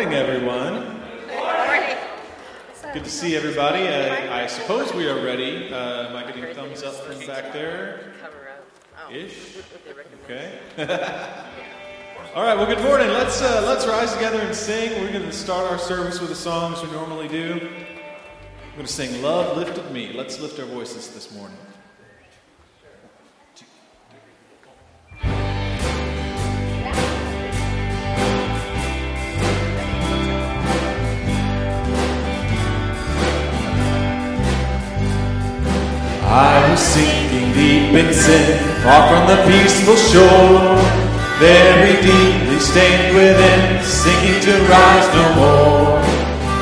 morning, everyone. Morning. Good to see everybody. Uh, I suppose we are ready. Uh, am I getting thumbs up from back there? Ish. Okay. All right. Well, good morning. Let's uh, let's rise together and sing. We're going to start our service with the songs we normally do. We're going to sing "Love Lifted Me." Let's lift our voices this morning. Deep in sin, far from the peaceful shore. Very deeply stained within, sinking to rise no more.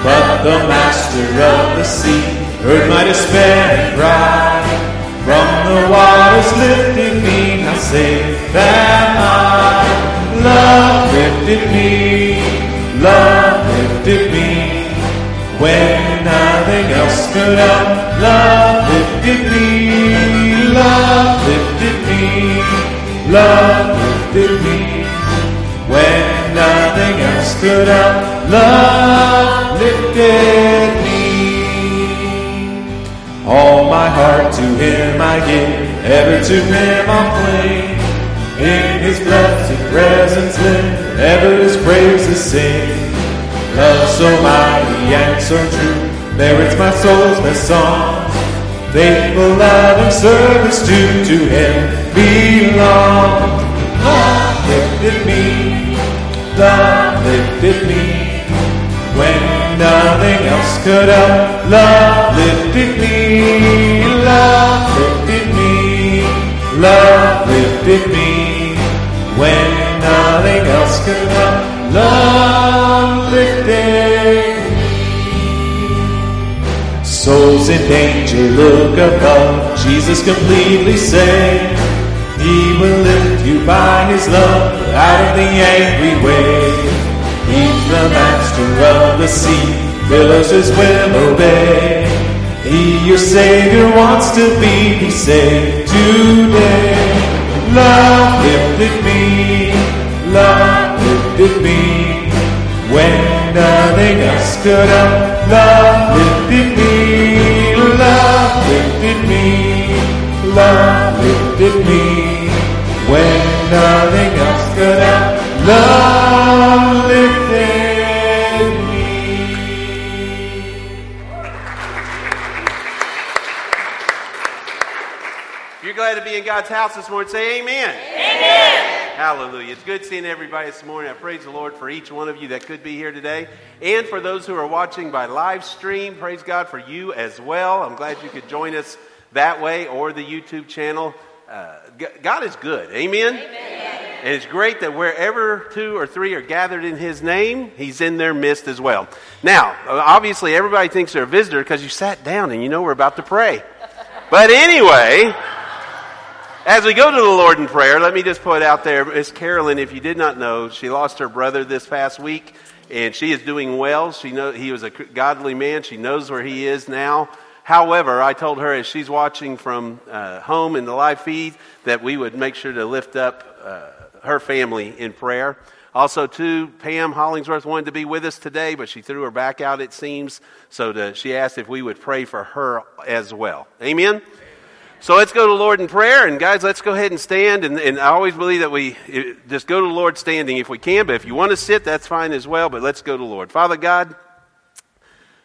But the master of the sea heard my despair cry. From the waters lifted me, now safe am I. Love lifted me, love lifted me. When nothing else could help, love lifted me, love lifted me. When nothing else could help, love lifted me. All my heart to Him I give, ever to Him I'll cling. In His blessed presence live, ever His praises sing. Love so mighty and so true, merits my soul's best songs. Faithful love and service due to Him belong. Love lifted me, love lifted me. When nothing else could help, love lifted me, love lifted me, love lifted me. When nothing else could help, love lifted me. In danger, look above. Jesus completely saved. He will lift you by His love out of the angry wave. He's the master of the sea, His will obey. He, your Savior, wants to be, saved today. Love lifted me, love lifted me. When nothing else could help, love lifted me, lifted me, love lifted me. When nothing else could help, love lifted me. You're glad to be in God's house this morning, say amen. Amen. Hallelujah. It's good seeing everybody this morning. I praise the Lord for each one of you that could be here today. And for those who are watching by live stream, praise God for you as well. I'm glad you could join us that way or the YouTube channel. Uh, God is good. Amen? And it's great that wherever two or three are gathered in His name, He's in their midst as well. Now, obviously, everybody thinks they're a visitor because you sat down and you know we're about to pray. But anyway, as we go to the Lord in prayer, let me just put out there, Miss Carolyn, if you did not know, she lost her brother this past week, and she is doing well. She know he was a godly man. She knows where he is now. However, I told her as she's watching from uh, home in the live feed that we would make sure to lift up uh, her family in prayer. Also, too, Pam Hollingsworth wanted to be with us today, but she threw her back out, it seems. So to, she asked if we would pray for her as well. Amen? So let's go to the Lord in prayer. And guys, let's go ahead and stand. And, and I always believe that we just go to the Lord standing if we can. But if you want to sit, that's fine as well. But let's go to the Lord. Father God,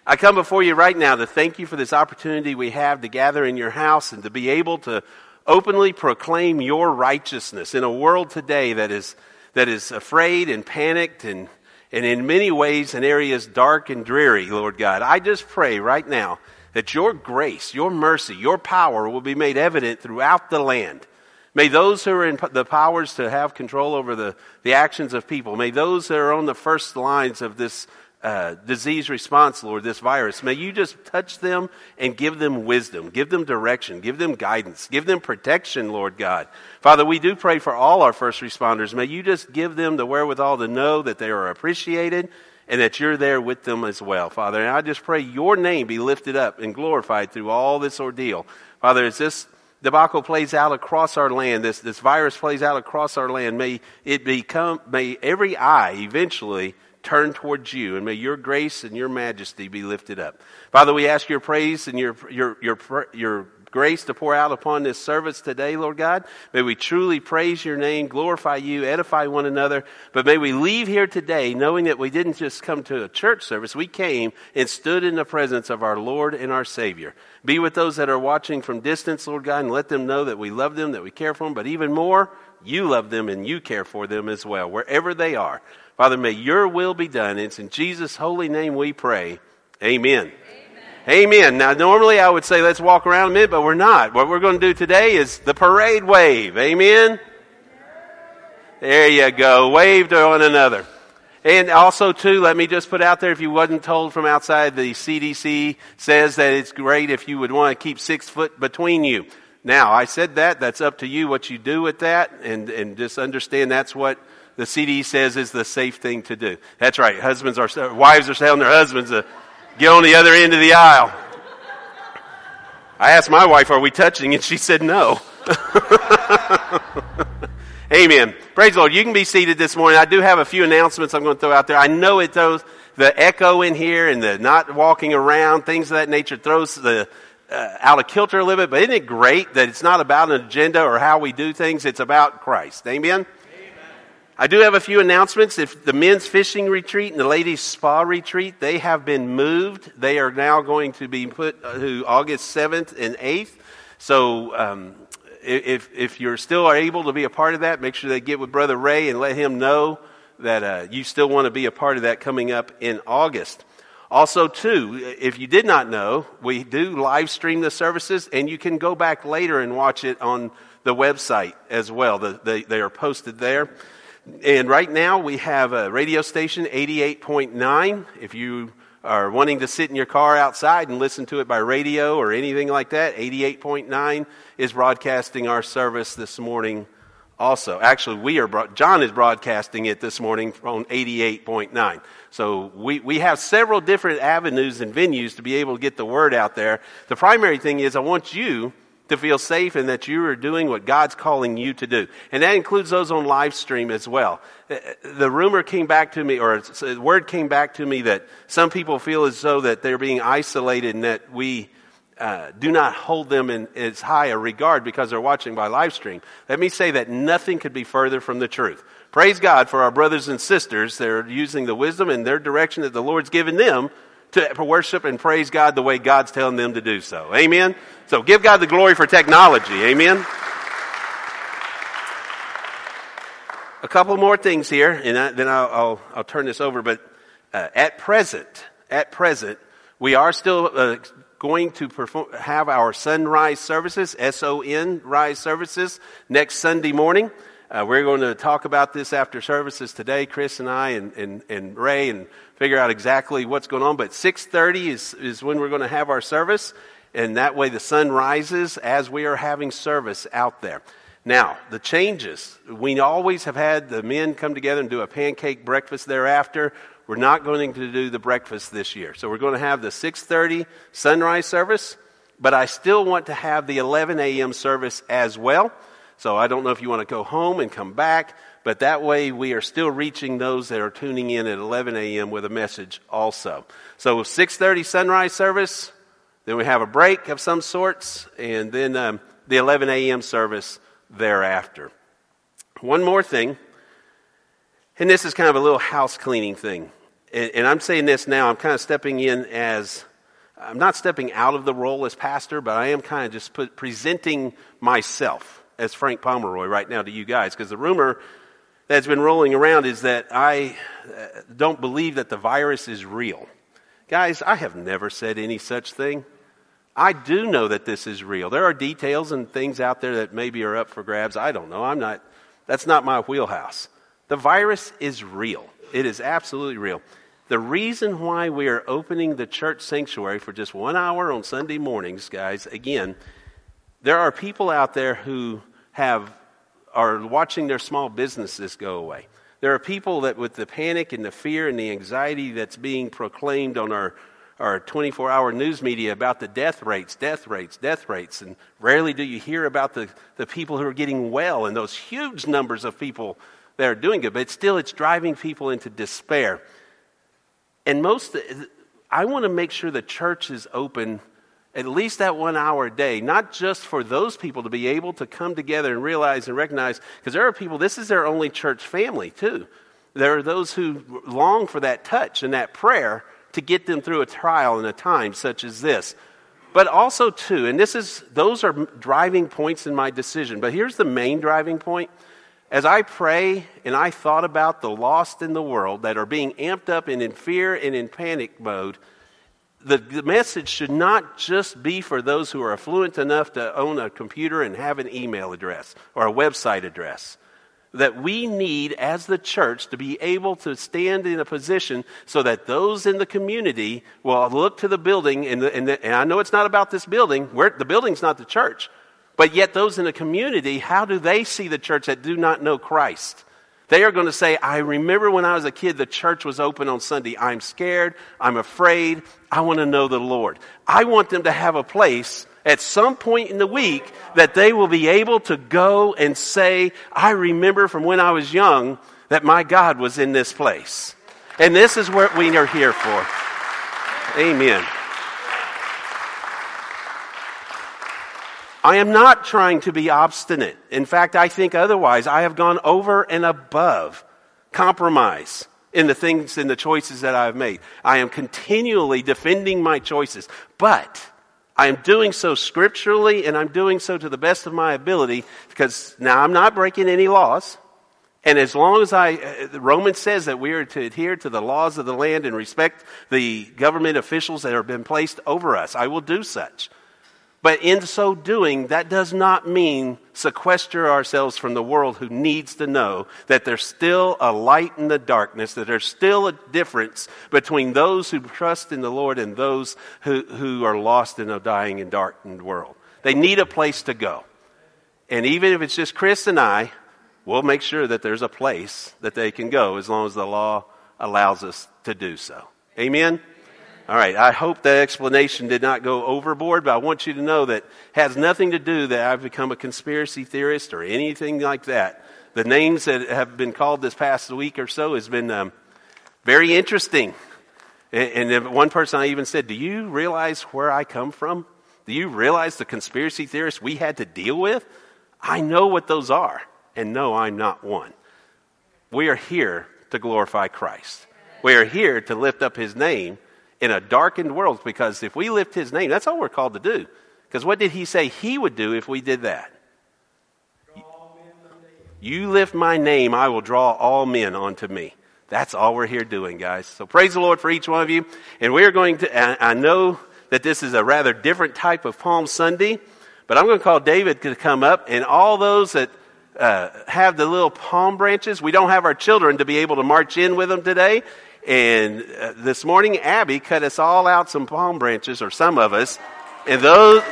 I come before you right now to thank you for this opportunity we have to gather in your house and to be able to openly proclaim your righteousness in a world today that is, that is afraid and panicked and, and in many ways in areas dark and dreary, Lord God. I just pray right now that your grace, your mercy, your power will be made evident throughout the land. May those who are in the powers to have control over the, the actions of people, may those that are on the first lines of this uh, disease response, Lord, this virus, may you just touch them and give them wisdom, give them direction, give them guidance, give them protection, Lord God. Father, we do pray for all our first responders. May you just give them the wherewithal to know that they are appreciated and that you're there with them as well, Father. And I just pray your name be lifted up and glorified through all this ordeal. Father, as this debacle plays out across our land, this, this virus plays out across our land, may it become, may every eye eventually turn towards you, and may your grace and your majesty be lifted up. Father, we ask your praise and your, your, your, your grace to pour out upon this service today, Lord God. May we truly praise your name, glorify you, edify one another. But may we leave here today knowing that we didn't just come to a church service. We came and stood in the presence of our Lord and our Savior. Be with those that are watching from distance, Lord God, and let them know that we love them, that we care for them, but even more, you love them and you care for them as well, wherever they are. Father, may your will be done. It's in Jesus' holy name we pray. Amen. Amen. Now, normally I would say let's walk around a minute, but we're not. What we're going to do today is the parade wave. Amen. There you go. Wave to one another. And also, too, let me just put out there, if you wasn't told from outside, the CDC says that it's great if you would want to keep six foot between you. Now, I said that. That's up to you what you do with that, and, and just understand that's what the CDC says is the safe thing to do. That's right. Husbands are, wives are telling their husbands get on the other end of the aisle. I asked my wife, are we touching? And she said no. Amen. Praise the Lord. You can be seated this morning. I do have a few announcements I'm going to throw out there. I know it throws the echo in here and the not walking around, things of that nature throws the uh, out of kilter a little bit, but isn't it great that it's not about an agenda or how we do things? It's about Christ. Amen? I do have a few announcements. If the men's fishing retreat and the ladies spa retreat, they have been moved. They are now going to be put to August 7th and 8th. So, um, if, if you're still able to be a part of that, make sure they get with Brother Ray and let him know that uh, you still want to be a part of that coming up in August. Also, too, if you did not know, we do live stream the services, and you can go back later and watch it on the website as well. The, the, they are posted there. And right now we have a radio station, 88.9. If you are wanting to sit in your car outside and listen to it by radio or anything like that, 88.9 is broadcasting our service this morning also. Actually, we are, John is broadcasting it this morning on 88.9. So we, we have several different avenues and venues to be able to get the word out there. The primary thing is I want you to feel safe and that you are doing what God's calling you to do. And that includes those on live stream as well. Uh, the rumor came back to me, or the word came back to me that some people feel as though that they're being isolated and that we uh, do not hold them in as high a regard because they're watching by live stream. Let me say that nothing could be further from the truth. Praise God for our brothers and sisters. They're using the wisdom and their direction that the Lord's given them to worship and praise God the way God's telling them to do so. Amen? So give God the glory for technology. Amen? A couple more things here, and I, then I'll, I'll, I'll, turn this over. But uh, at present, at present, we are still uh, going to perform, have our sunrise services, S-O-N, rise services, next Sunday morning. Uh, we're going to talk about this after services today, Chris and I and, and, and Ray, and figure out exactly what's going on. But 6.30 is, is when we're going to have our service, and that way the sun rises as we are having service out there. Now, the changes. We always have had the men come together and do a pancake breakfast thereafter. We're not going to do the breakfast this year. So we're going to have the 6:30 sunrise service, but I still want to have the 11 a.m. service as well. So I don't know if you want to go home and come back, but that way we are still reaching those that are tuning in at 11 a.m. with a message also. So 6:30 sunrise service, then we have a break of some sorts, and then um, the 11 a.m. service thereafter. One more thing, and this is kind of a little house cleaning thing, and, and I'm saying this now. I'm kind of stepping in as I'm not stepping out of the role as pastor, but I am kind of just put, presenting myself as Frank Pomeroy right now to you guys because the rumor that's been rolling around is that I uh, don't believe that the virus is real. Guys, I have never said any such thing. I do know that this is real. There are details and things out there that maybe are up for grabs. I don't know. I'm not, that's not my wheelhouse. The virus is real. It is absolutely real. The reason why we are opening the church sanctuary for just one hour on Sunday mornings, guys, again, there are people out there who have are watching their small businesses go away. There are people that with the panic and the fear and the anxiety that's being proclaimed on our our 24 hour news media about the death rates, death rates, death rates. And rarely do you hear about the, the people who are getting well and those huge numbers of people that are doing it. But still, it's driving people into despair. And most, I want to make sure the church is open at least that one hour a day, not just for those people to be able to come together and realize and recognize, because there are people, this is their only church family too. There are those who long for that touch and that prayer to get them through a trial and a time such as this. But also, too, and this is, those are driving points in my decision. But here's the main driving point. As I pray and I thought about the lost in the world that are being amped up and in fear and in panic mode, the, the message should not just be for those who are affluent enough to own a computer and have an email address or a website address that we need as the church to be able to stand in a position so that those in the community will look to the building, and, the, and, the, and I know it's not about this building, Where, the building's not the church, but yet those in the community, how do they see the church that do not know Christ? They are going to say, I remember when I was a kid, the church was open on Sunday. I'm scared. I'm afraid. I want to know the Lord. I want them to have a place at some point in the week that they will be able to go and say, I remember from when I was young that my God was in this place. And this is what we are here for. Amen. I am not trying to be obstinate. In fact, I think otherwise. I have gone over and above compromise in the things and the choices that I've made. I am continually defending my choices. But I am doing so scripturally and I'm doing so to the best of my ability because now I'm not breaking any laws. And as long as I, Romans says that we are to adhere to the laws of the land and respect the government officials that have been placed over us, I will do such. But in so doing, that does not mean sequester ourselves from the world who needs to know that there's still a light in the darkness, that there's still a difference between those who trust in the Lord and those who, who are lost in a dying and darkened world. They need a place to go. And even if it's just Chris and I, we'll make sure that there's a place that they can go as long as the law allows us to do so. Amen? All right, I hope that explanation did not go overboard, but I want you to know that has nothing to do that I've become a conspiracy theorist or anything like that. The names that have been called this past week or so has been um, very interesting. And, and one person I even said, Do you realize where I come from? Do you realize the conspiracy theorists we had to deal with? I know what those are, and no, I'm not one. We are here to glorify Christ. We are here to lift up his name in a darkened world because if we lift his name, that's all we're called to do. Because what did he say he would do if we did that? You lift my name, I will draw all men unto me. That's all we're here doing, guys. So praise the Lord for each one of you. And we are going to, I know that this is a rather different type of Palm Sunday, but I'm going to call David to come up and all those that uh, have the little palm branches. We don't have our children to be able to march in with them today. And uh, this morning, Abby cut us all out some palm branches, or some of us. And those.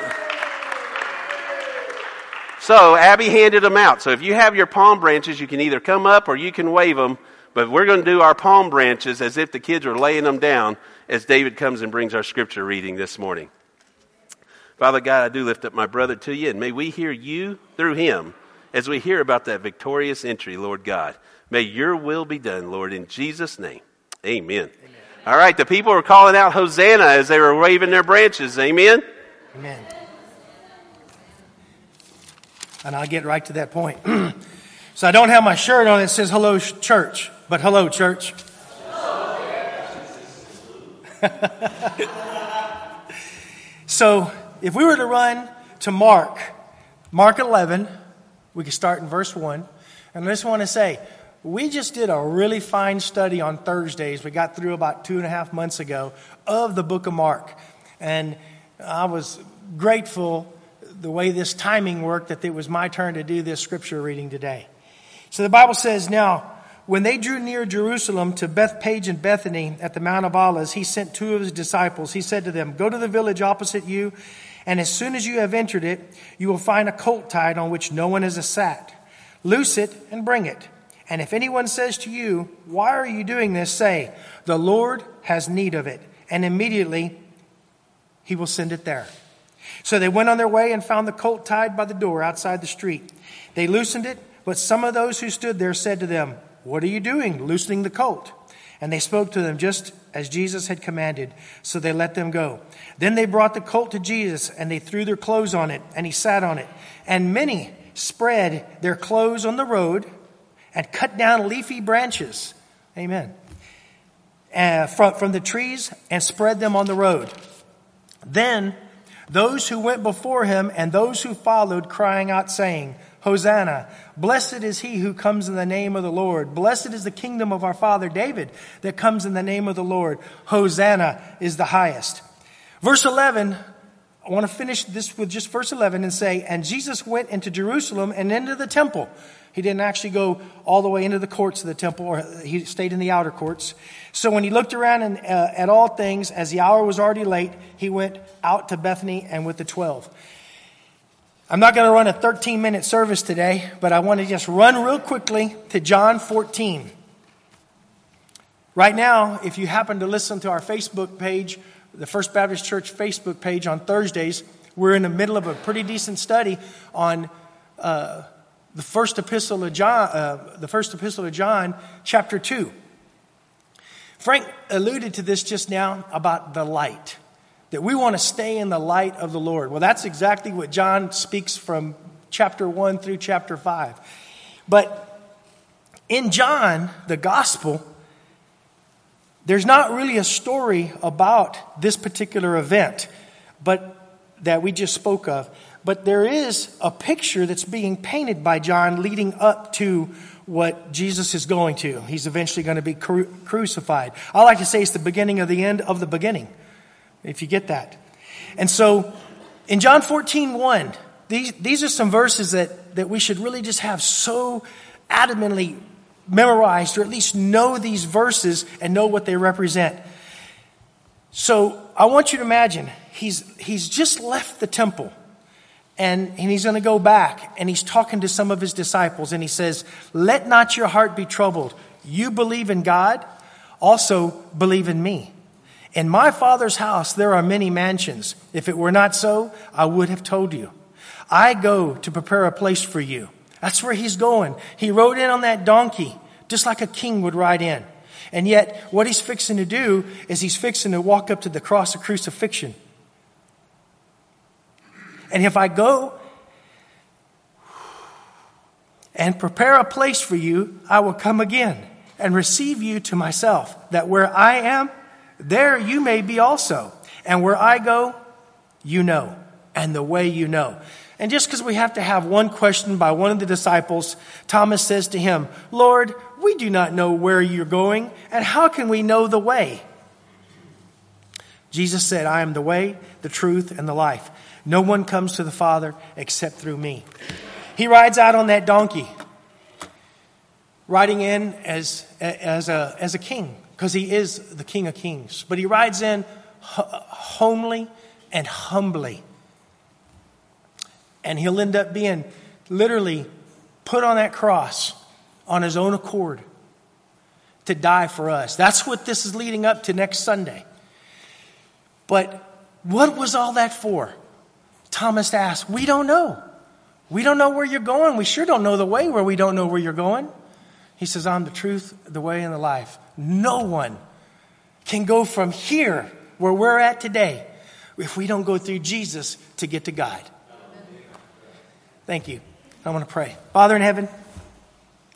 So Abby handed them out. So if you have your palm branches, you can either come up or you can wave them. But we're going to do our palm branches as if the kids are laying them down as David comes and brings our scripture reading this morning. Father God, I do lift up my brother to you, and may we hear you through him as we hear about that victorious entry, Lord God. May your will be done, Lord, in Jesus' name. Amen. Amen. All right, the people were calling out Hosanna as they were waving their branches. Amen. Amen. And I'll get right to that point. so I don't have my shirt on that says hello church, but hello church. so if we were to run to Mark, Mark 11, we could start in verse 1. And I just want to say, we just did a really fine study on Thursdays. We got through about two and a half months ago of the book of Mark. And I was grateful the way this timing worked that it was my turn to do this scripture reading today. So the Bible says, Now, when they drew near Jerusalem to Bethphage and Bethany at the Mount of Olives, he sent two of his disciples. He said to them, Go to the village opposite you, and as soon as you have entered it, you will find a colt tied on which no one has sat. Loose it and bring it. And if anyone says to you, Why are you doing this? say, The Lord has need of it, and immediately he will send it there. So they went on their way and found the colt tied by the door outside the street. They loosened it, but some of those who stood there said to them, What are you doing, loosening the colt? And they spoke to them just as Jesus had commanded, so they let them go. Then they brought the colt to Jesus, and they threw their clothes on it, and he sat on it. And many spread their clothes on the road and cut down leafy branches. Amen. Uh, from, from the trees and spread them on the road. Then those who went before him and those who followed, crying out, saying, Hosanna. Blessed is he who comes in the name of the Lord. Blessed is the kingdom of our father David that comes in the name of the Lord. Hosanna is the highest. Verse 11, I want to finish this with just verse 11 and say, And Jesus went into Jerusalem and into the temple. He didn't actually go all the way into the courts of the temple, or he stayed in the outer courts. So when he looked around and, uh, at all things, as the hour was already late, he went out to Bethany and with the twelve. I'm not going to run a 13 minute service today, but I want to just run real quickly to John 14. Right now, if you happen to listen to our Facebook page, the First Baptist Church Facebook page on Thursdays, we're in the middle of a pretty decent study on uh, the first epistle of John, uh, the first epistle of John, chapter two. Frank alluded to this just now about the light that we want to stay in the light of the Lord. Well, that's exactly what John speaks from chapter 1 through chapter 5. But in John, the gospel, there's not really a story about this particular event, but that we just spoke of. But there is a picture that's being painted by John leading up to what Jesus is going to. He's eventually going to be cru- crucified. I like to say it's the beginning of the end of the beginning if you get that. And so in John 14, 1, these, these are some verses that, that we should really just have so adamantly memorized, or at least know these verses and know what they represent. So I want you to imagine he's, he's just left the temple and, and he's going to go back and he's talking to some of his disciples and he says, Let not your heart be troubled. You believe in God, also believe in me. In my Father's house there are many mansions. If it were not so, I would have told you. I go to prepare a place for you. That's where he's going. He rode in on that donkey, just like a king would ride in. And yet, what he's fixing to do is he's fixing to walk up to the cross of crucifixion. And if I go and prepare a place for you, I will come again and receive you to myself, that where I am, there you may be also. And where I go, you know, and the way you know. And just because we have to have one question by one of the disciples, Thomas says to him, Lord, we do not know where you're going, and how can we know the way? Jesus said, I am the way, the truth, and the life. No one comes to the Father except through me. He rides out on that donkey, riding in as, as, a, as a king because he is the King of Kings. But he rides in homely and humbly. And he'll end up being literally put on that cross on his own accord to die for us. That's what this is leading up to next Sunday. But what was all that for? Thomas asked, We don't know. We don't know where you're going. We sure don't know the way where we don't know where you're going. He says, I'm the truth, the way, and the life. No one can go from here, where we're at today, if we don't go through Jesus to get to God. Thank you. I want to pray. Father in heaven,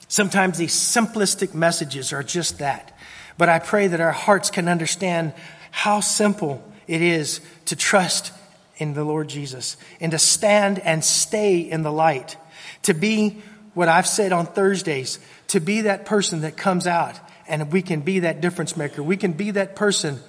sometimes these simplistic messages are just that. But I pray that our hearts can understand how simple it is to trust in the Lord Jesus and to stand and stay in the light, to be what I've said on Thursdays, to be that person that comes out and we can be that difference maker. We can be that person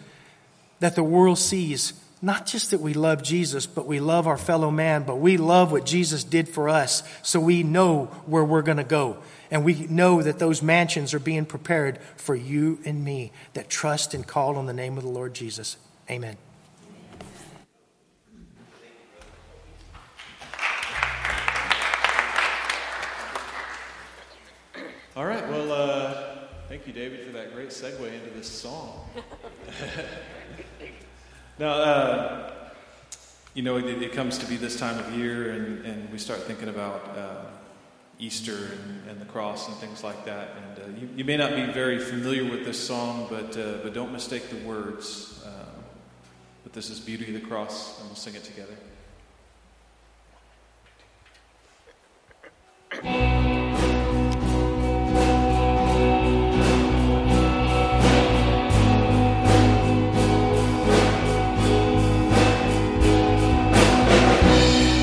that the world sees. Not just that we love Jesus, but we love our fellow man, but we love what Jesus did for us so we know where we're going to go. And we know that those mansions are being prepared for you and me that trust and call on the name of the Lord Jesus. Amen. All right, well, uh, Thank you, David, for that great segue into this song. now, uh, you know, it, it, comes to be this time of year, and, and we start thinking about uh, Easter and, and, the cross and things like that. And uh, you, you, may not be very familiar with this song, but, uh, but don't mistake the words. Uh, but this is Beauty of the Cross, and we'll sing it together.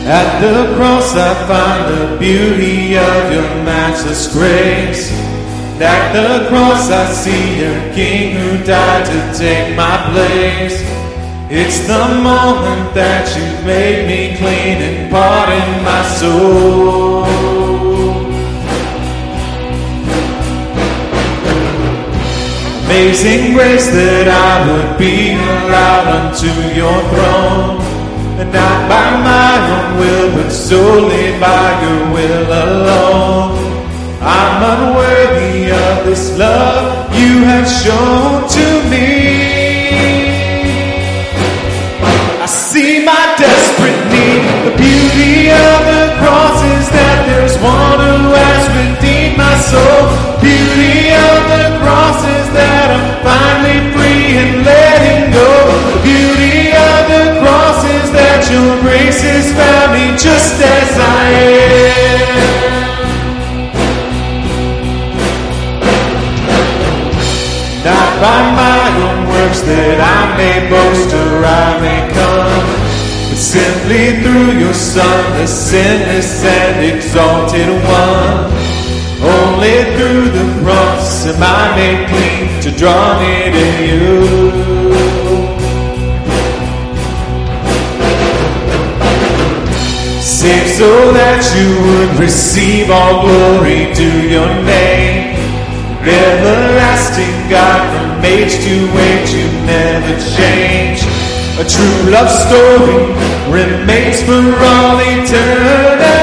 At the cross I find the beauty of your matchless grace. At the cross I see a king who died to take my place. It's the moment that you've made me clean and pardoned my soul. Amazing grace that I would be allowed unto your throne and not by my own will, but solely by your will alone. I'm unworthy of this love you have shown to me. I see my desperate need. The beauty of the cross is that there's one who has redeemed my soul. Beauty of the cross is that I'm finally free and letting your grace has found me just as I am. Not by my own works that I may boast or I may come, but simply through your Son, the sinless and exalted one. Only through the cross am I made clean to draw near to you. Save so that you would receive all glory to your name. Everlasting God, from age to age, you never change. A true love story remains for all eternity.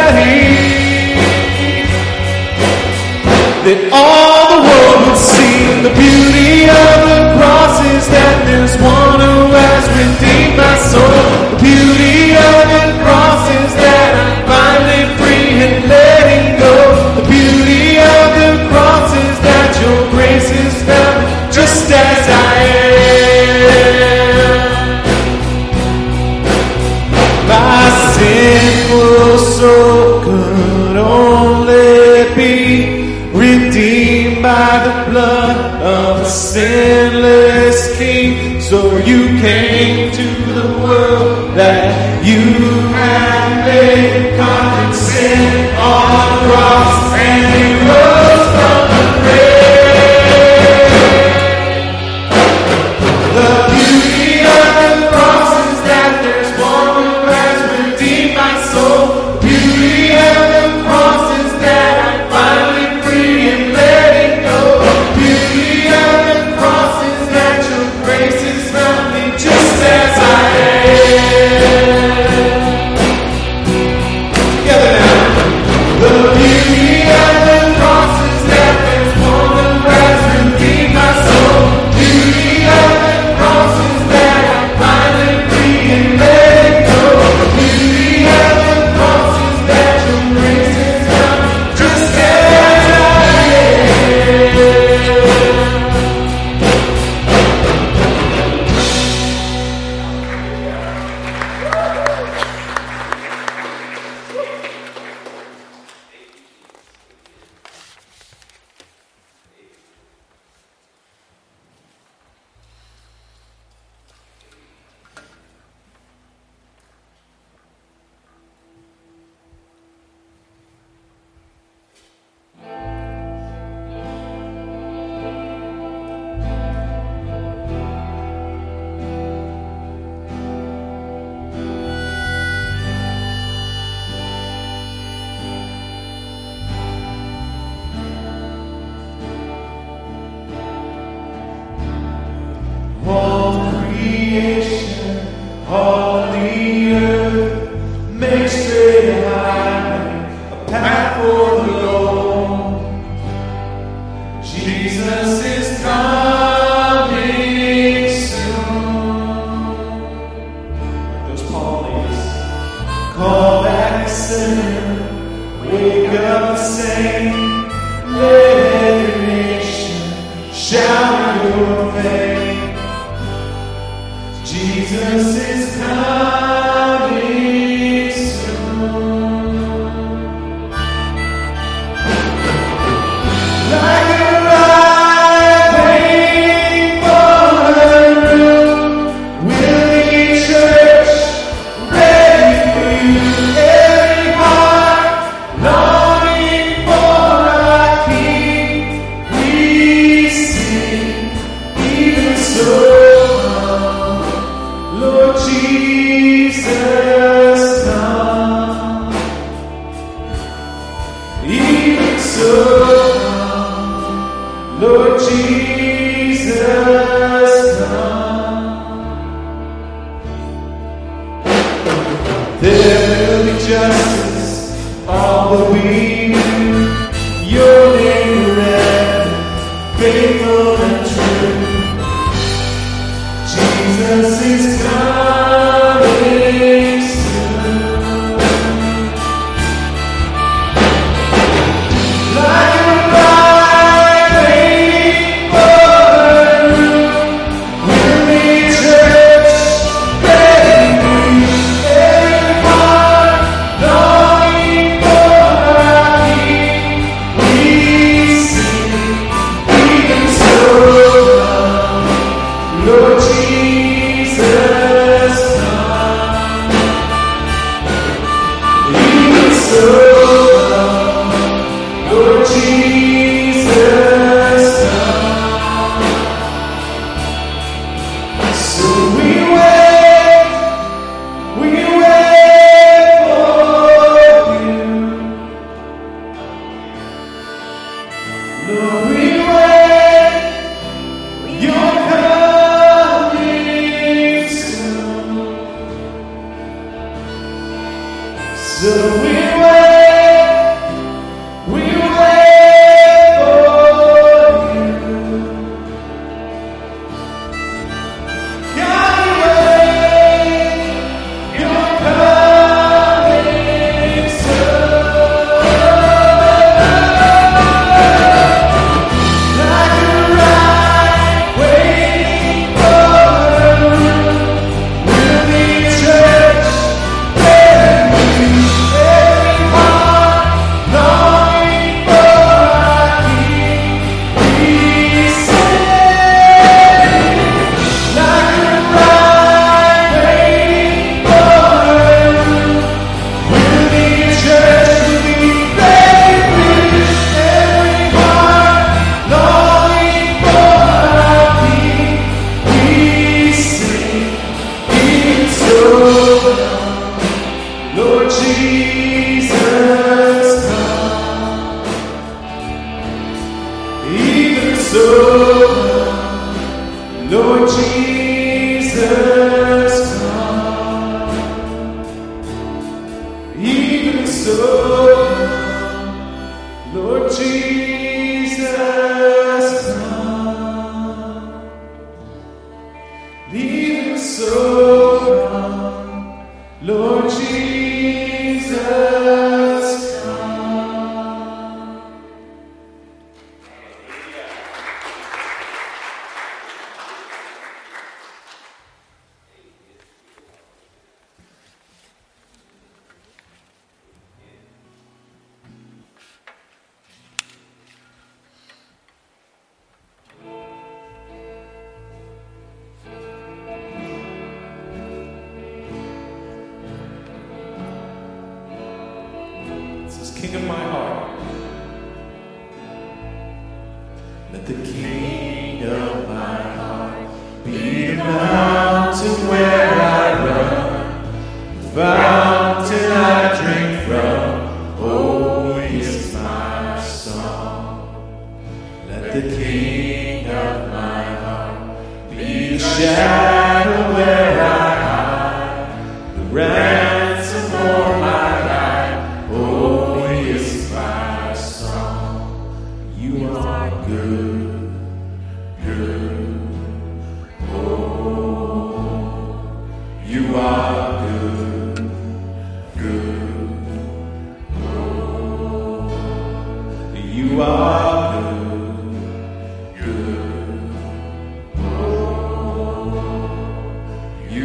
Yeah.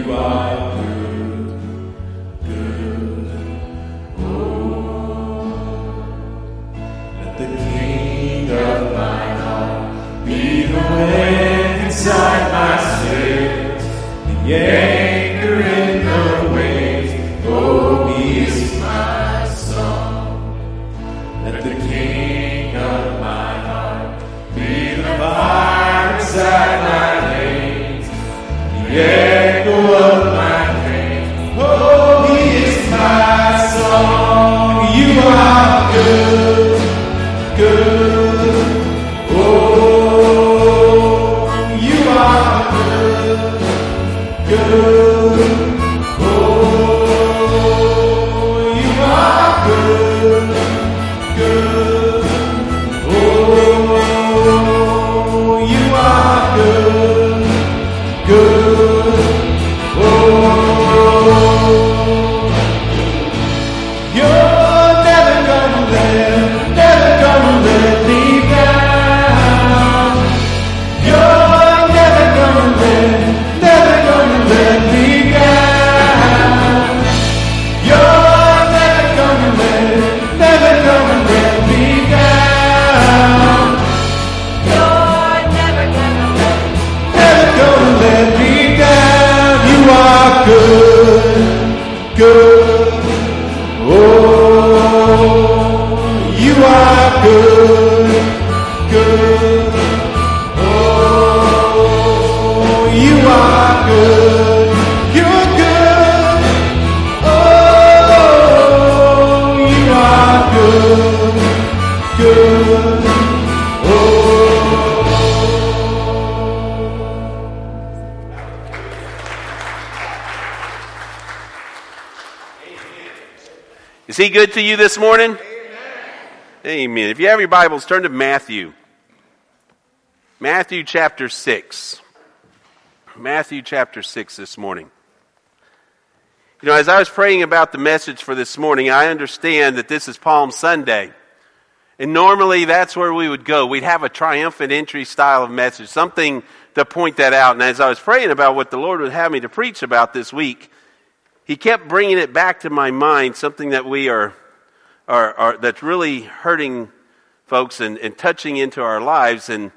You to you this morning? Amen. Amen. If you have your Bibles, turn to Matthew. Matthew chapter 6. Matthew chapter 6 this morning. You know, as I was praying about the message for this morning, I understand that this is Palm Sunday. And normally that's where we would go. We'd have a triumphant entry style of message, something to point that out. And as I was praying about what the Lord would have me to preach about this week, he kept bringing it back to my mind, something that we are, are, are that's really hurting folks and, and touching into our lives. And,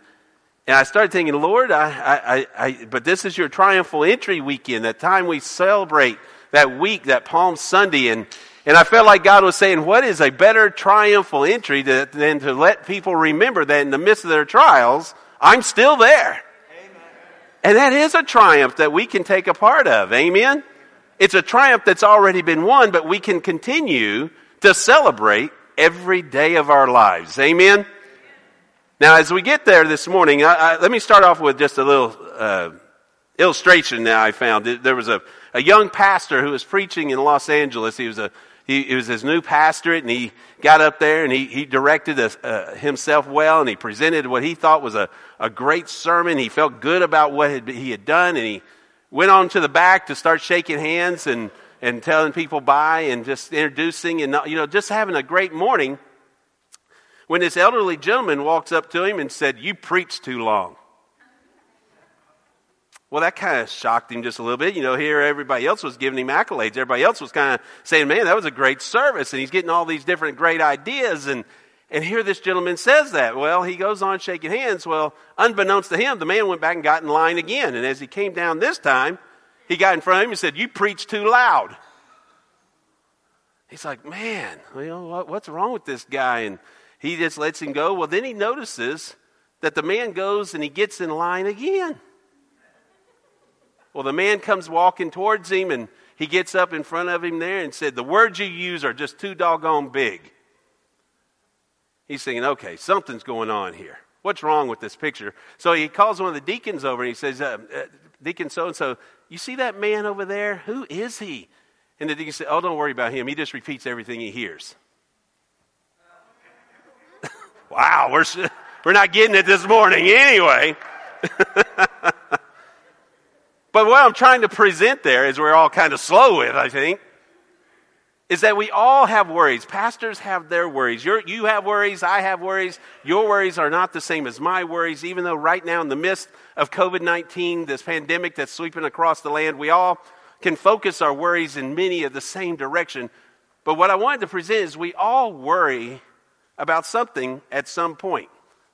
and I started thinking, Lord, I, I, I, but this is your triumphal entry weekend, that time we celebrate that week, that Palm Sunday. And, and I felt like God was saying, what is a better triumphal entry to, than to let people remember that in the midst of their trials, I'm still there. Amen. And that is a triumph that we can take a part of. Amen. It's a triumph that's already been won, but we can continue to celebrate every day of our lives. Amen? Now, as we get there this morning, I, I, let me start off with just a little uh, illustration that I found. There was a, a young pastor who was preaching in Los Angeles. He was a he, was his new pastorate, and he got up there and he, he directed a, uh, himself well, and he presented what he thought was a, a great sermon. He felt good about what had, he had done, and he went on to the back to start shaking hands and, and telling people bye and just introducing and, you know, just having a great morning. When this elderly gentleman walks up to him and said, You preached too long. Well, that kind of shocked him just a little bit. You know, here everybody else was giving him accolades. Everybody else was kind of saying, man, that was a great service. And he's getting all these different great ideas. And, and here this gentleman says that. Well, he goes on shaking hands. Well, unbeknownst to him, the man went back and got in line again. And as he came down this time, he got in front of him and said, You preach too loud. He's like, Man, you know, what, what's wrong with this guy? And he just lets him go. Well, then he notices that the man goes and he gets in line again. Well, the man comes walking towards him and he gets up in front of him there and said, The words you use are just too doggone big. He's thinking, okay, something's going on here. What's wrong with this picture? So he calls one of the deacons over and he says, uh, uh, Deacon so and so, you see that man over there? Who is he? And the deacon said, Oh, don't worry about him. He just repeats everything he hears. wow, we're, we're not getting it this morning anyway. but what I'm trying to present there is we're all kind of slow with, I think is that we all have worries. Pastors have their worries. You're, you have worries. I have worries. Your worries are not the same as my worries, even though right now, in the midst of COVID 19, this pandemic that's sweeping across the land, we all can focus our worries in many of the same direction. But what I wanted to present is we all worry about something at some point.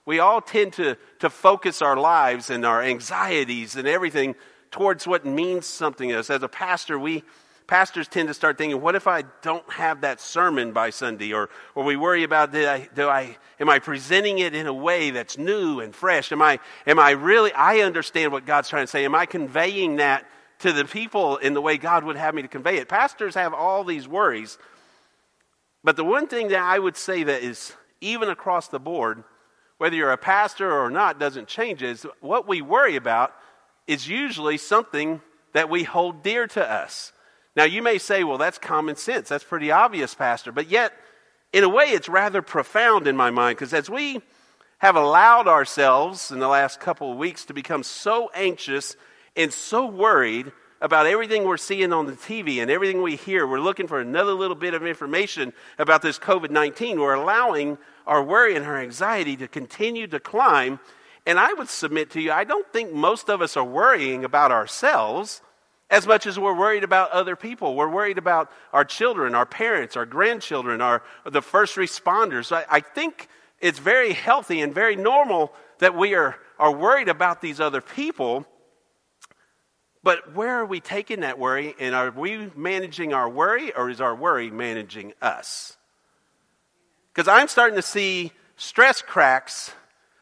We all tend to, to focus our lives and our anxieties and everything towards what means something to us. As a pastor, we pastors tend to start thinking, what if I don't have that sermon by Sunday? Or, or we worry about, do I, do I, am I presenting it in a way that's new and fresh? Am I, am I really, I understand what God's trying to say. Am I conveying that to the people in the way God would have me to convey it? Pastors have all these worries. But the one thing that I would say that is even across the board, whether you're a pastor or not, doesn't change is what we worry about is usually something that we hold dear to us. Now, you may say, well, that's common sense. That's pretty obvious, Pastor. But yet, in a way, it's rather profound in my mind because as we have allowed ourselves in the last couple of weeks to become so anxious and so worried about everything we're seeing on the TV and everything we hear, we're looking for another little bit of information about this COVID 19. We're allowing our worry and our anxiety to continue to climb. And I would submit to you, I don't think most of us are worrying about ourselves as much as we're worried about other people. We're worried about our children, our parents, our grandchildren, our, the first responders. I, I think it's very healthy and very normal that we are, are worried about these other people. But where are we taking that worry? And are we managing our worry or is our worry managing us? Because I'm starting to see stress cracks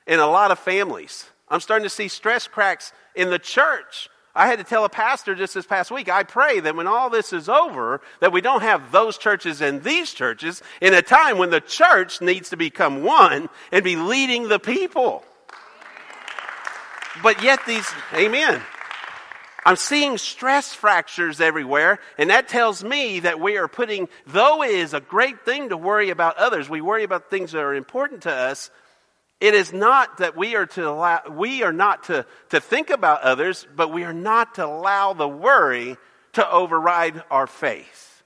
in a lot of families. I'm starting to see stress cracks in the church. I had to tell a pastor just this past week, I pray that when all this is over, that we don't have those churches and these churches in a time when the church needs to become one and be leading the people. But yet these, amen. I'm seeing stress fractures everywhere, and that tells me that we are putting, though it is a great thing to worry about others, we worry about things that are important to us. It is not that we are to allow, we are not to, to think about others, but we are not to allow the worry to override our faith.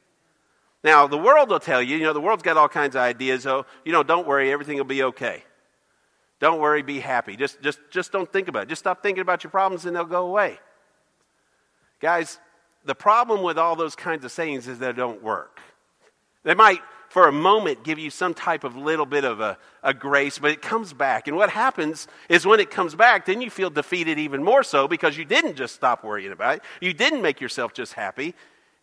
Now, the world will tell you, you know, the world's got all kinds of ideas. Oh, you know, don't worry, everything will be okay. Don't worry, be happy. Just, just, just don't think about it. Just stop thinking about your problems and they'll go away. Guys, the problem with all those kinds of sayings is they don't work. They might, for a moment, give you some type of little bit of a, a grace, but it comes back. And what happens is when it comes back, then you feel defeated even more so because you didn't just stop worrying about it. You didn't make yourself just happy.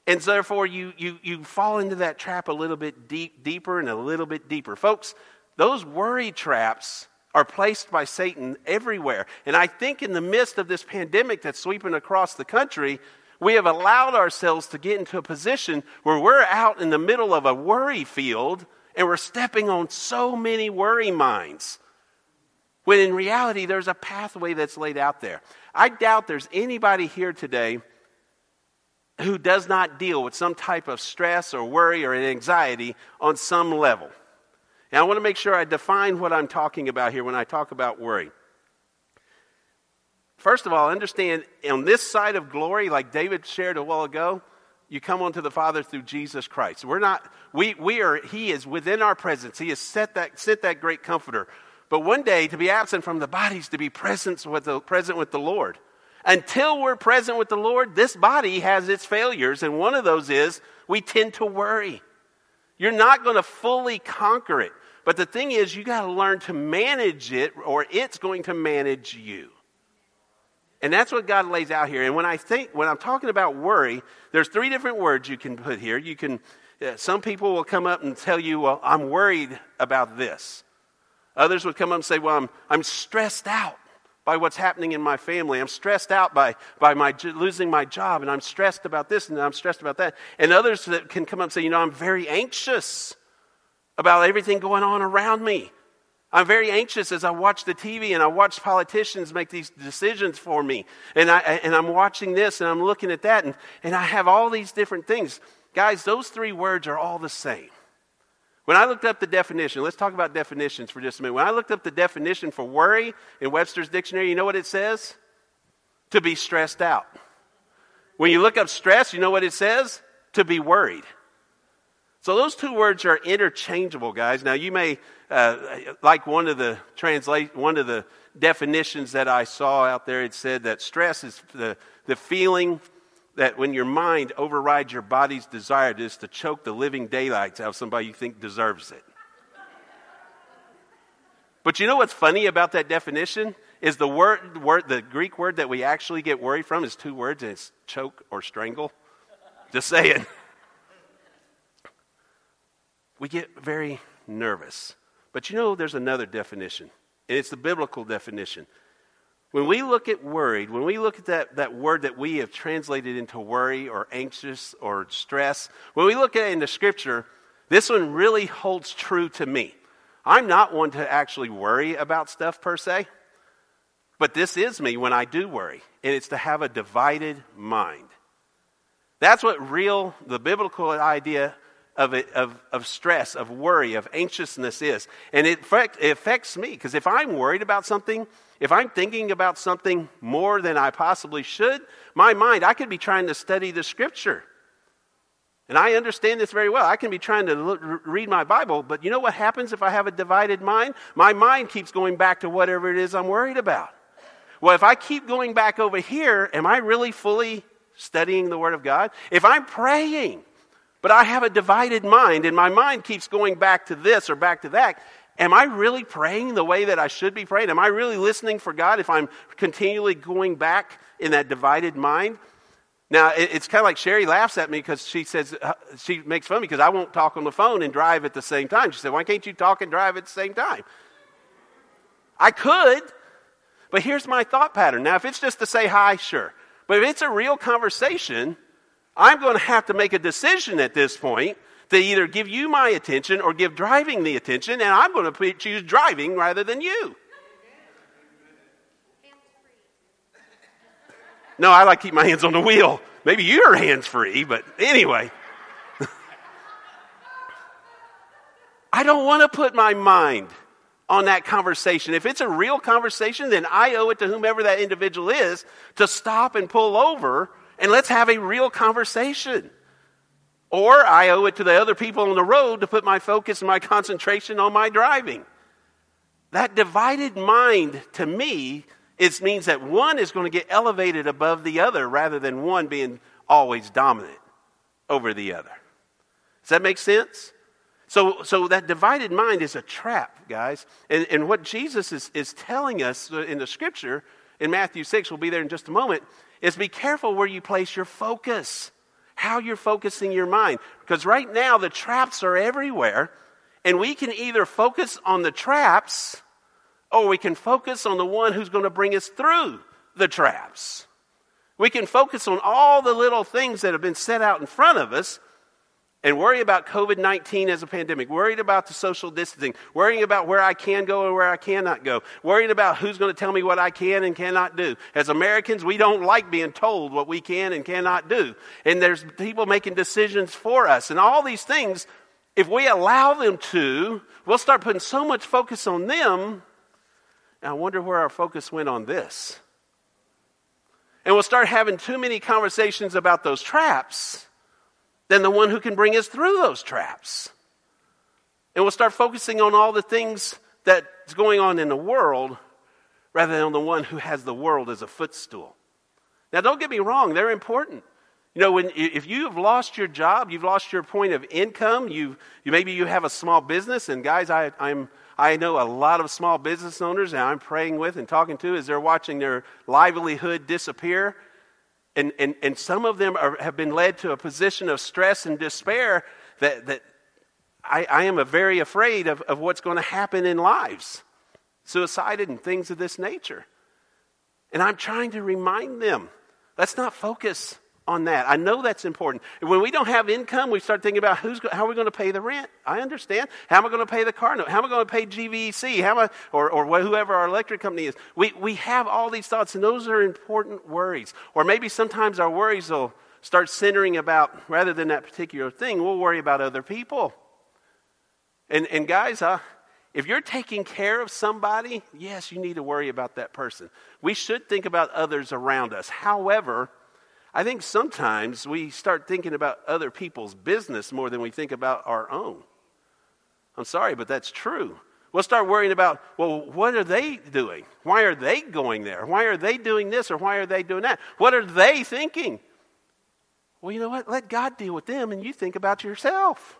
And so therefore, you, you, you fall into that trap a little bit deep, deeper and a little bit deeper. Folks, those worry traps are placed by Satan everywhere. And I think in the midst of this pandemic that's sweeping across the country, we have allowed ourselves to get into a position where we're out in the middle of a worry field and we're stepping on so many worry mines. When in reality, there's a pathway that's laid out there. I doubt there's anybody here today who does not deal with some type of stress or worry or anxiety on some level. And I want to make sure I define what I'm talking about here when I talk about worry. First of all, understand on this side of glory, like David shared a while ago, you come unto the Father through Jesus Christ. We're not, we, we are, He is within our presence. He has set that, sent that great comforter. But one day, to be absent from the bodies, to be present with the, present with the Lord. Until we're present with the Lord, this body has its failures, and one of those is we tend to worry. You're not going to fully conquer it. But the thing is, you got to learn to manage it, or it's going to manage you. And that's what God lays out here. And when I think, when I'm talking about worry, there's three different words you can put here. You can, uh, some people will come up and tell you, well, I'm worried about this. Others would come up and say, well, I'm, I'm stressed out by what's happening in my family. I'm stressed out by, by my losing my job, and I'm stressed about this, and I'm stressed about that. And others that can come up and say, you know, I'm very anxious about everything going on around me. I'm very anxious as I watch the TV and I watch politicians make these decisions for me. And, I, and I'm watching this and I'm looking at that and, and I have all these different things. Guys, those three words are all the same. When I looked up the definition, let's talk about definitions for just a minute. When I looked up the definition for worry in Webster's dictionary, you know what it says? To be stressed out. When you look up stress, you know what it says? To be worried. So those two words are interchangeable, guys. Now you may uh, like one of the translate one of the definitions that I saw out there. It said that stress is the the feeling that when your mind overrides your body's desire is to choke the living daylights out of somebody you think deserves it. But you know what's funny about that definition is the word, word the Greek word that we actually get worried from is two words and it's choke or strangle. Just saying we get very nervous. But you know, there's another definition, and it's the biblical definition. When we look at worried, when we look at that, that word that we have translated into worry or anxious or stress, when we look at it in the scripture, this one really holds true to me. I'm not one to actually worry about stuff per se, but this is me when I do worry, and it's to have a divided mind. That's what real, the biblical idea of, of, of stress, of worry, of anxiousness is. And it, affect, it affects me because if I'm worried about something, if I'm thinking about something more than I possibly should, my mind, I could be trying to study the scripture. And I understand this very well. I can be trying to look, read my Bible, but you know what happens if I have a divided mind? My mind keeps going back to whatever it is I'm worried about. Well, if I keep going back over here, am I really fully studying the Word of God? If I'm praying, but I have a divided mind, and my mind keeps going back to this or back to that. Am I really praying the way that I should be praying? Am I really listening for God if I'm continually going back in that divided mind? Now, it's kind of like Sherry laughs at me because she says, uh, she makes fun of me because I won't talk on the phone and drive at the same time. She said, Why can't you talk and drive at the same time? I could, but here's my thought pattern. Now, if it's just to say hi, sure. But if it's a real conversation, I'm going to have to make a decision at this point to either give you my attention or give driving the attention, and I'm going to choose driving rather than you. No, I like to keep my hands on the wheel. Maybe you're hands free, but anyway. I don't want to put my mind on that conversation. If it's a real conversation, then I owe it to whomever that individual is to stop and pull over and let's have a real conversation. Or I owe it to the other people on the road to put my focus and my concentration on my driving. That divided mind to me it means that one is going to get elevated above the other rather than one being always dominant over the other. Does that make sense? So, so that divided mind is a trap, guys. And, and what Jesus is, is telling us in the scripture in Matthew 6, we'll be there in just a moment, is be careful where you place your focus, how you're focusing your mind. Because right now the traps are everywhere, and we can either focus on the traps or we can focus on the one who's going to bring us through the traps. We can focus on all the little things that have been set out in front of us and worry about COVID 19 as a pandemic, worried about the social distancing, worrying about where I can go and where I cannot go, worrying about who's going to tell me what I can and cannot do. As Americans, we don't like being told what we can and cannot do. And there's people making decisions for us. And all these things, if we allow them to, we'll start putting so much focus on them and I wonder where our focus went on this. And we'll start having too many conversations about those traps than the one who can bring us through those traps. And we'll start focusing on all the things that's going on in the world rather than on the one who has the world as a footstool. Now, don't get me wrong, they're important. You know, when, if you have lost your job, you've lost your point of income, you, you maybe you have a small business, and guys, I, I'm I know a lot of small business owners that I'm praying with and talking to as they're watching their livelihood disappear. And, and, and some of them are, have been led to a position of stress and despair that, that I, I am very afraid of, of what's going to happen in lives suicide and things of this nature. And I'm trying to remind them let's not focus on that. I know that's important. When we don't have income, we start thinking about who's, how are we going to pay the rent? I understand. How am I going to pay the car note? How am I going to pay GVC? How am I, or, or whoever our electric company is? We, we have all these thoughts, and those are important worries. Or maybe sometimes our worries will start centering about, rather than that particular thing, we'll worry about other people. And, and guys, uh, if you're taking care of somebody, yes, you need to worry about that person. We should think about others around us. However, I think sometimes we start thinking about other people's business more than we think about our own. I'm sorry, but that's true. We'll start worrying about, well, what are they doing? Why are they going there? Why are they doing this or why are they doing that? What are they thinking? Well, you know what? Let God deal with them and you think about yourself.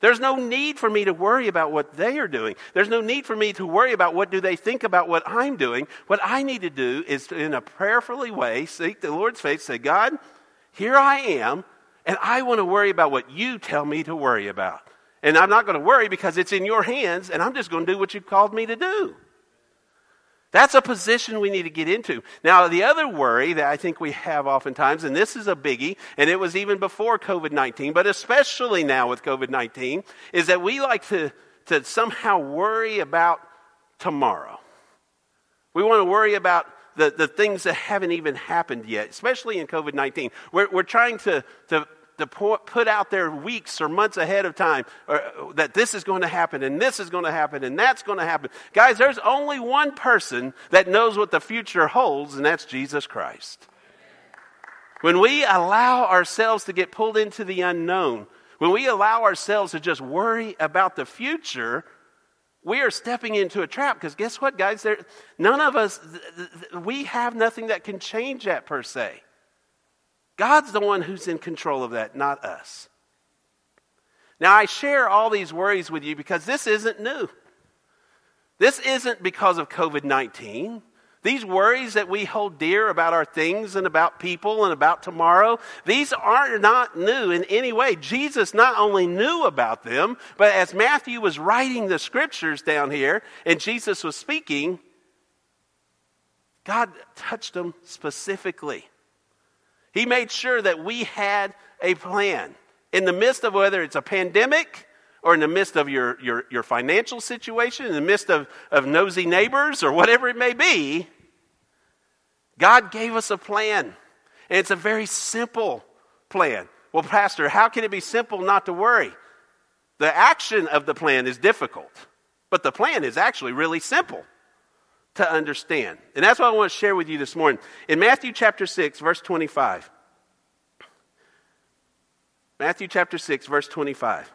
There's no need for me to worry about what they are doing. There's no need for me to worry about what do they think about what I'm doing. What I need to do is to, in a prayerfully way seek the Lord's face, say, God, here I am, and I want to worry about what you tell me to worry about. And I'm not going to worry because it's in your hands, and I'm just going to do what you've called me to do. That's a position we need to get into. Now, the other worry that I think we have oftentimes, and this is a biggie, and it was even before COVID 19, but especially now with COVID 19, is that we like to, to somehow worry about tomorrow. We want to worry about the, the things that haven't even happened yet, especially in COVID 19. We're, we're trying to, to to put out there weeks or months ahead of time or, that this is going to happen and this is going to happen and that's going to happen. Guys, there's only one person that knows what the future holds, and that's Jesus Christ. When we allow ourselves to get pulled into the unknown, when we allow ourselves to just worry about the future, we are stepping into a trap because guess what, guys? There, none of us, we have nothing that can change that per se. God's the one who's in control of that, not us. Now, I share all these worries with you because this isn't new. This isn't because of COVID 19. These worries that we hold dear about our things and about people and about tomorrow, these are not new in any way. Jesus not only knew about them, but as Matthew was writing the scriptures down here and Jesus was speaking, God touched them specifically. He made sure that we had a plan. In the midst of whether it's a pandemic, or in the midst of your, your, your financial situation, in the midst of, of nosy neighbors, or whatever it may be, God gave us a plan. And it's a very simple plan. Well, Pastor, how can it be simple not to worry? The action of the plan is difficult, but the plan is actually really simple to understand. And that's what I want to share with you this morning. In Matthew chapter 6, verse 25. Matthew chapter 6, verse 25.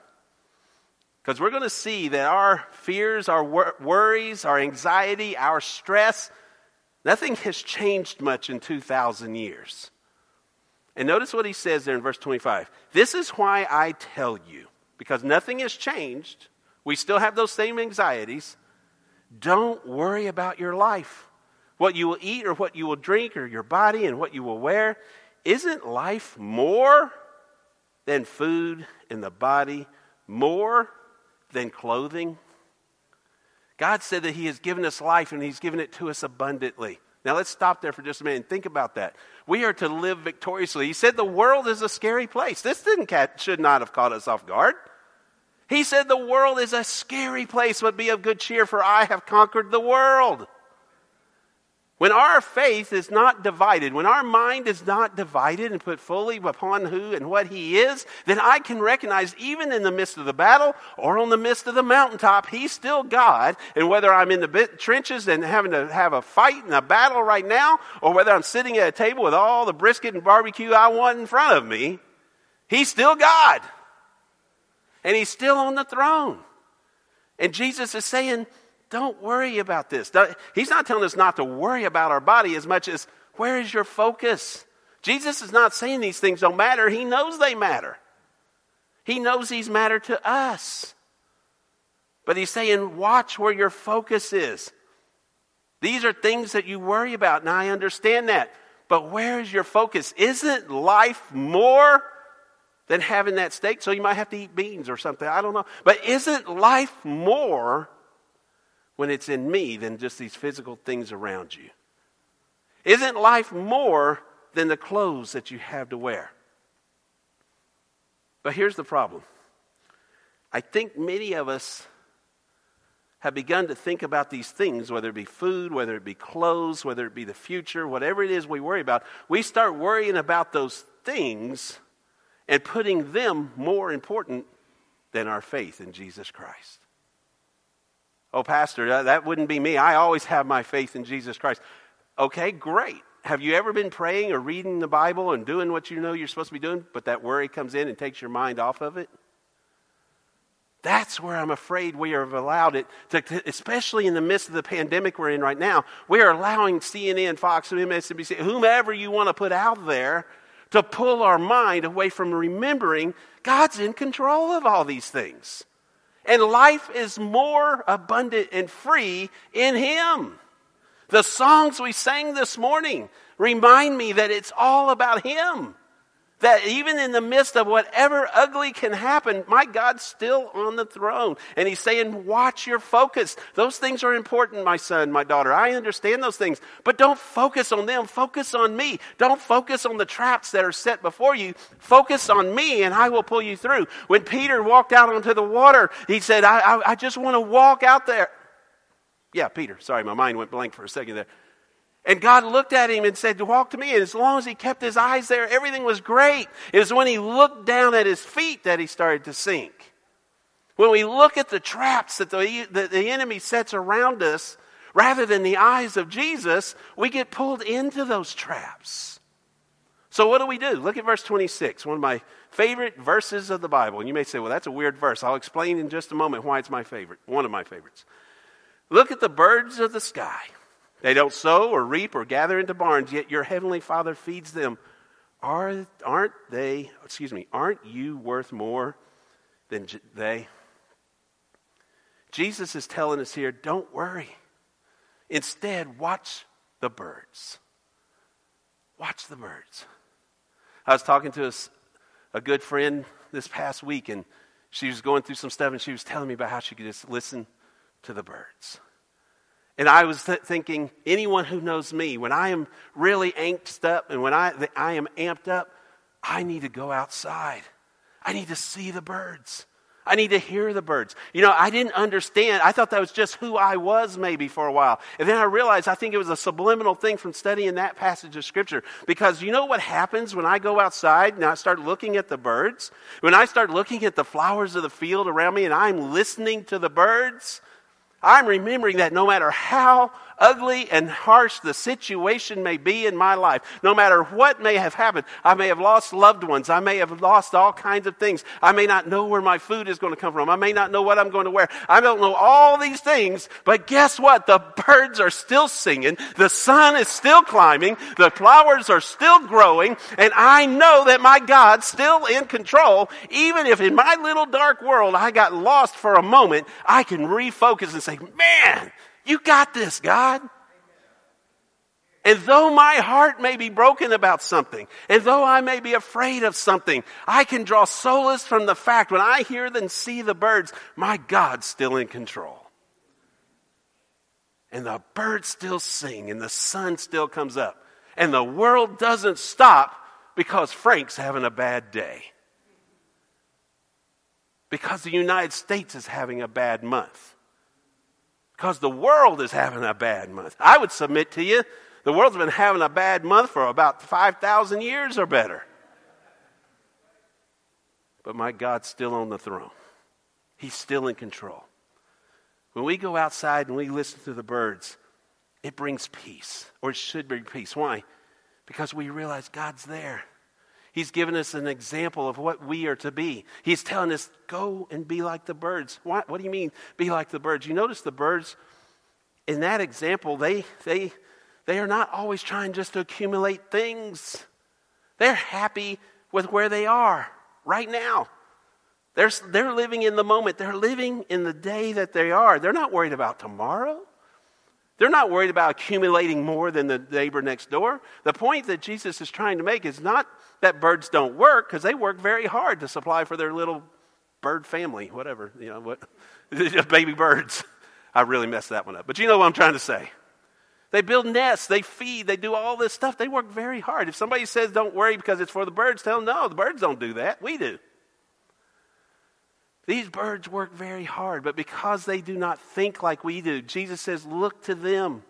Because we're going to see that our fears, our wor- worries, our anxiety, our stress, nothing has changed much in 2,000 years. And notice what he says there in verse 25. This is why I tell you, because nothing has changed, we still have those same anxieties. Don't worry about your life, what you will eat or what you will drink, or your body and what you will wear. Isn't life more than food and the body more than clothing? God said that He has given us life and He's given it to us abundantly. Now let's stop there for just a minute and think about that. We are to live victoriously. He said the world is a scary place. This didn't should not have caught us off guard. He said the world is a scary place, but be of good cheer, for I have conquered the world. When our faith is not divided, when our mind is not divided and put fully upon who and what He is, then I can recognize, even in the midst of the battle or on the midst of the mountaintop, He's still God. And whether I'm in the trenches and having to have a fight and a battle right now, or whether I'm sitting at a table with all the brisket and barbecue I want in front of me, He's still God. And He's still on the throne. And Jesus is saying, don't worry about this. He's not telling us not to worry about our body as much as where is your focus? Jesus is not saying these things don't matter. He knows they matter. He knows these matter to us. But he's saying, watch where your focus is. These are things that you worry about, and I understand that. But where is your focus? Isn't life more than having that steak? So you might have to eat beans or something. I don't know. But isn't life more when it's in me than just these physical things around you? Isn't life more than the clothes that you have to wear? But here's the problem I think many of us have begun to think about these things, whether it be food, whether it be clothes, whether it be the future, whatever it is we worry about, we start worrying about those things and putting them more important than our faith in Jesus Christ. Oh, Pastor, that, wouldn't be me. I always have my faith in Jesus Christ. Okay, great. Have you ever been praying or reading the Bible and doing what you know you're supposed to be doing, but that worry comes in and takes your mind off of it? That's where I'm afraid we have allowed it, to, to, especially in the midst of the pandemic we're in right now. We are allowing CNN, Fox, MSNBC, whomever you want to put out there, to pull our mind away from remembering God's in control of all these things. And life is more abundant and free in Him. The songs we sang this morning remind me that it's all about Him. That even in the midst of whatever ugly can happen, my God's still on the throne. And He's saying, watch your focus. Those things are important, my son, my daughter. I understand those things. But don't focus on them. Focus on me. Don't focus on the traps that are set before you. Focus on me, and I will pull you through. When Peter walked out onto the water, he said, I, I, I just want to walk out there. Yeah, Peter. Sorry, my mind went blank for a second there. And God looked at him and said, Walk to me. And as long as he kept his eyes there, everything was great. It was when he looked down at his feet that he started to sink. When we look at the traps that the, that the enemy sets around us, rather than the eyes of Jesus, we get pulled into those traps. So, what do we do? Look at verse 26, one of my favorite verses of the Bible. And you may say, well, that's a weird verse. I'll explain in just a moment why it's my favorite, one of my favorites. Look at the birds of the sky. They don't sow or reap or gather into barns, yet your heavenly Father feeds them. Are, aren't they, excuse me, aren't you worth more than they? Jesus is telling us here don't worry. Instead, watch the birds. Watch the birds. I was talking to a, a good friend this past week, and she was going through some stuff, and she was telling me about how she could just listen to the birds. And I was th- thinking, anyone who knows me, when I am really angst up and when I, I am amped up, I need to go outside. I need to see the birds. I need to hear the birds. You know, I didn't understand. I thought that was just who I was maybe for a while. And then I realized I think it was a subliminal thing from studying that passage of scripture. Because you know what happens when I go outside and I start looking at the birds? When I start looking at the flowers of the field around me and I'm listening to the birds, I'm remembering that no matter how ugly and harsh the situation may be in my life, no matter what may have happened, I may have lost loved ones, I may have lost all kinds of things. I may not know where my food is going to come from, I may not know what I'm going to wear. I don't know all these things, but guess what? The birds are still singing, the sun is still climbing, the flowers are still growing, and I know that my God's still in control. Even if in my little dark world I got lost for a moment, I can refocus and say, man, you got this, God. And though my heart may be broken about something, and though I may be afraid of something, I can draw solace from the fact when I hear and see the birds, my God's still in control. And the birds still sing, and the sun still comes up. And the world doesn't stop because Frank's having a bad day. Because the United States is having a bad month because the world is having a bad month. I would submit to you, the world's been having a bad month for about 5,000 years or better. But my God's still on the throne, He's still in control. When we go outside and we listen to the birds, it brings peace, or it should bring peace. Why? Because we realize God's there. He's given us an example of what we are to be. He's telling us, go and be like the birds. What, what do you mean, be like the birds? You notice the birds in that example, they, they, they are not always trying just to accumulate things. They're happy with where they are right now. They're, they're living in the moment. They're living in the day that they are. They're not worried about tomorrow. They're not worried about accumulating more than the neighbor next door. The point that Jesus is trying to make is not that birds don't work, because they work very hard to supply for their little bird family, whatever, you know, what, baby birds. I really messed that one up. But you know what I'm trying to say. They build nests, they feed, they do all this stuff. They work very hard. If somebody says don't worry because it's for the birds, tell them no, the birds don't do that. We do. These birds work very hard, but because they do not think like we do, Jesus says, look to them.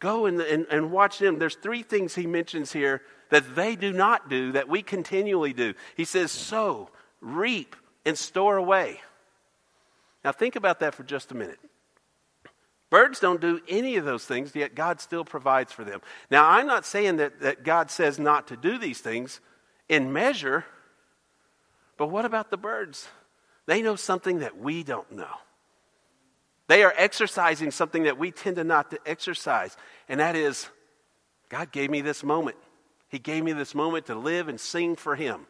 Go and, and, and watch them. There's three things he mentions here that they do not do that we continually do. He says, sow, reap, and store away. Now, think about that for just a minute. Birds don't do any of those things, yet God still provides for them. Now, I'm not saying that, that God says not to do these things in measure, but what about the birds? They know something that we don't know. They are exercising something that we tend to not to exercise, and that is God gave me this moment. He gave me this moment to live and sing for Him.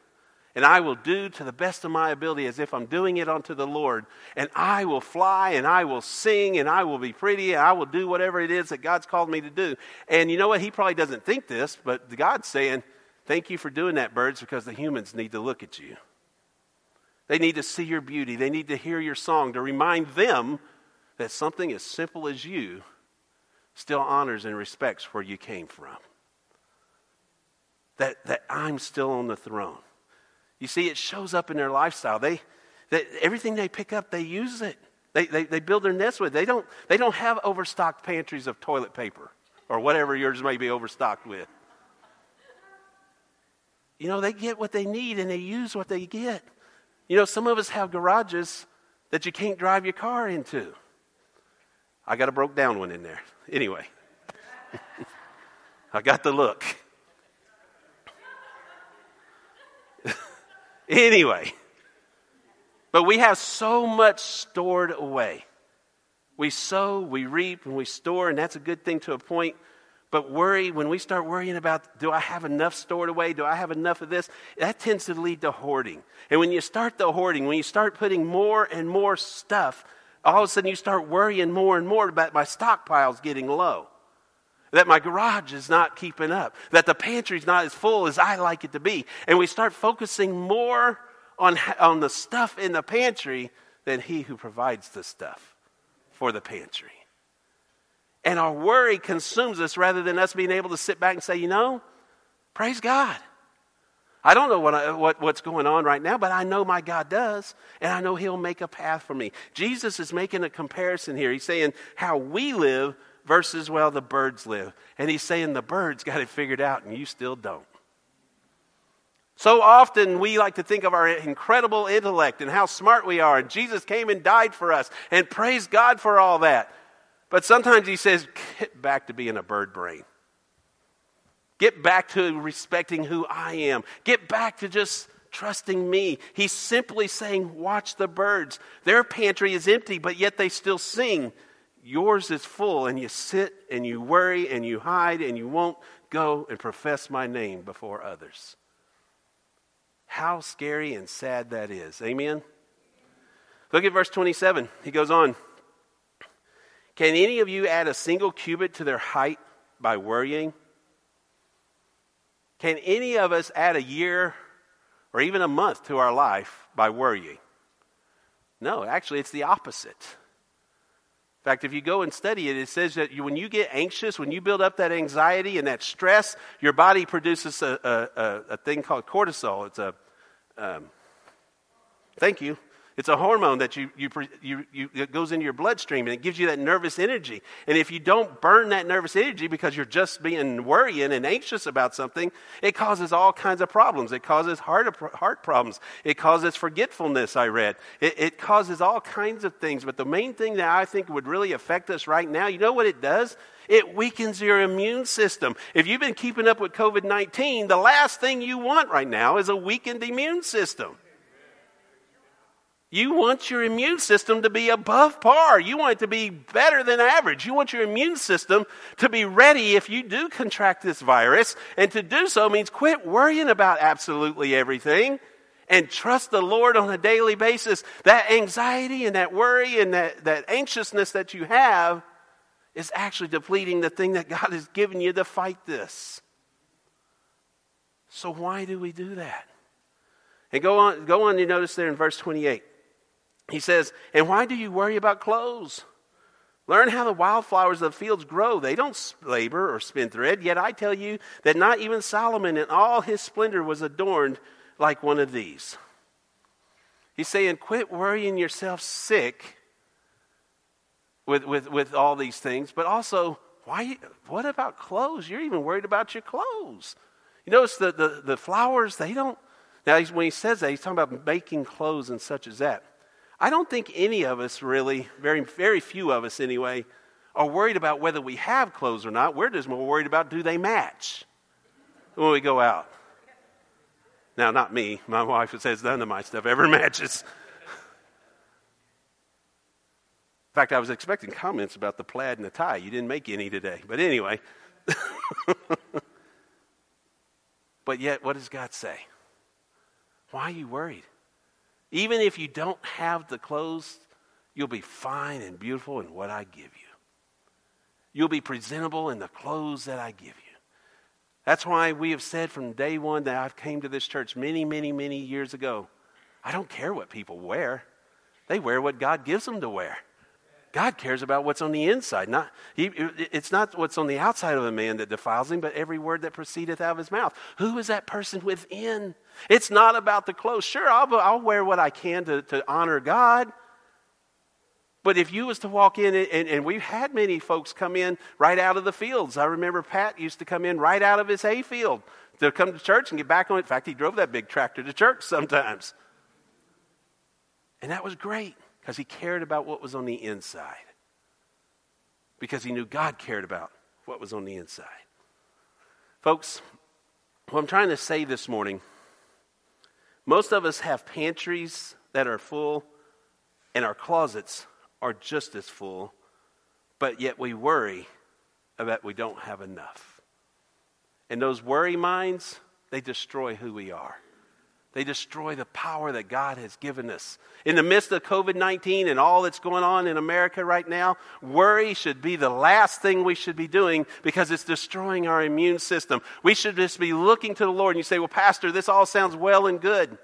And I will do to the best of my ability as if I'm doing it unto the Lord. And I will fly and I will sing and I will be pretty and I will do whatever it is that God's called me to do. And you know what? He probably doesn't think this, but God's saying, Thank you for doing that, birds, because the humans need to look at you. They need to see your beauty. They need to hear your song to remind them that something as simple as you still honors and respects where you came from. That, that I'm still on the throne. You see, it shows up in their lifestyle. They, that everything they pick up, they use it. They, they, they build their nest with it. They don't, they don't have overstocked pantries of toilet paper or whatever yours may be overstocked with. You know, they get what they need and they use what they get. You know, some of us have garages that you can't drive your car into. I got a broke down one in there. Anyway, I got the look. anyway, but we have so much stored away. We sow, we reap, and we store, and that's a good thing to a point. But worry, when we start worrying about, do I have enough stored away? Do I have enough of this? That tends to lead to hoarding. And when you start the hoarding, when you start putting more and more stuff, all of a sudden you start worrying more and more about my stockpiles getting low. that my garage is not keeping up, that the pantry's not as full as I like it to be. And we start focusing more on, on the stuff in the pantry than he who provides the stuff for the pantry. And our worry consumes us rather than us being able to sit back and say, you know, praise God. I don't know what, I, what, what's going on right now, but I know my God does, and I know He'll make a path for me. Jesus is making a comparison here. He's saying how we live versus, well, the birds live. And He's saying the birds got it figured out, and you still don't. So often we like to think of our incredible intellect and how smart we are, and Jesus came and died for us, and praise God for all that. But sometimes He says, get back to being a bird brain. Get back to respecting who I am. Get back to just trusting me. He's simply saying, Watch the birds. Their pantry is empty, but yet they still sing. Yours is full, and you sit and you worry and you hide and you won't go and profess my name before others. How scary and sad that is. Amen? Look at verse 27. He goes on Can any of you add a single cubit to their height by worrying? Can any of us add a year or even a month to our life by worrying? No, actually, it's the opposite. In fact, if you go and study it, it says that you, when you get anxious, when you build up that anxiety and that stress, your body produces a, a, a, a thing called cortisol. It's a, um, thank you, it's a hormone that you, you, you, you, it goes into your bloodstream and it gives you that nervous energy. And if you don't burn that nervous energy because you're just being worrying and anxious about something, it causes all kinds of problems. It causes heart, heart problems. It causes forgetfulness, I read. It, it causes all kinds of things. But the main thing that I think would really affect us right now, you know what it does? It weakens your immune system. If you've been keeping up with COVID 19, the last thing you want right now is a weakened immune system. You want your immune system to be above par. You want it to be better than average. You want your immune system to be ready if you do contract this virus. And to do so means quit worrying about absolutely everything and trust the Lord on a daily basis. That anxiety and that worry and that, that anxiousness that you have is actually depleting the thing that God has given you to fight this. So why do we do that? And go on, go on, you notice there in verse 28. He says, And why do you worry about clothes? Learn how the wildflowers of the fields grow. They don't labor or spin thread. Yet I tell you that not even Solomon in all his splendor was adorned like one of these. He's saying, quit worrying yourself sick with, with, with all these things, but also, why, what about clothes? You're even worried about your clothes. You notice the, the, the flowers, they don't. Now, when he says that, he's talking about making clothes and such as that. I don't think any of us really, very, very few of us anyway, are worried about whether we have clothes or not. We're just more worried about do they match when we go out. Now, not me. My wife says none of my stuff ever matches. In fact, I was expecting comments about the plaid and the tie. You didn't make any today. But anyway. but yet, what does God say? Why are you worried? Even if you don't have the clothes, you'll be fine and beautiful in what I give you. You'll be presentable in the clothes that I give you. That's why we have said from day one that I've came to this church many, many, many years ago. I don't care what people wear. They wear what God gives them to wear. God cares about what's on the inside. Not, he, it's not what's on the outside of a man that defiles him, but every word that proceedeth out of his mouth. Who is that person within? It's not about the clothes. Sure, I'll, I'll wear what I can to, to honor God. But if you was to walk in, and, and, we've had many folks come in right out of the fields. I remember Pat used to come in right out of his hay field to come to church and get back on it. In fact, he drove that big tractor to church sometimes. And that was great because he cared about what was on the inside. Because he knew God cared about what was on the inside. Folks, what I'm trying to say this morning most of us have pantries that are full, and our closets are just as full, but yet we worry about we don't have enough. And those worry minds, they destroy who we are. They destroy the power that God has given us. In the midst of COVID 19 and all that's going on in America right now, worry should be the last thing we should be doing because it's destroying our immune system. We should just be looking to the Lord. And you say, Well, Pastor, this all sounds well and good.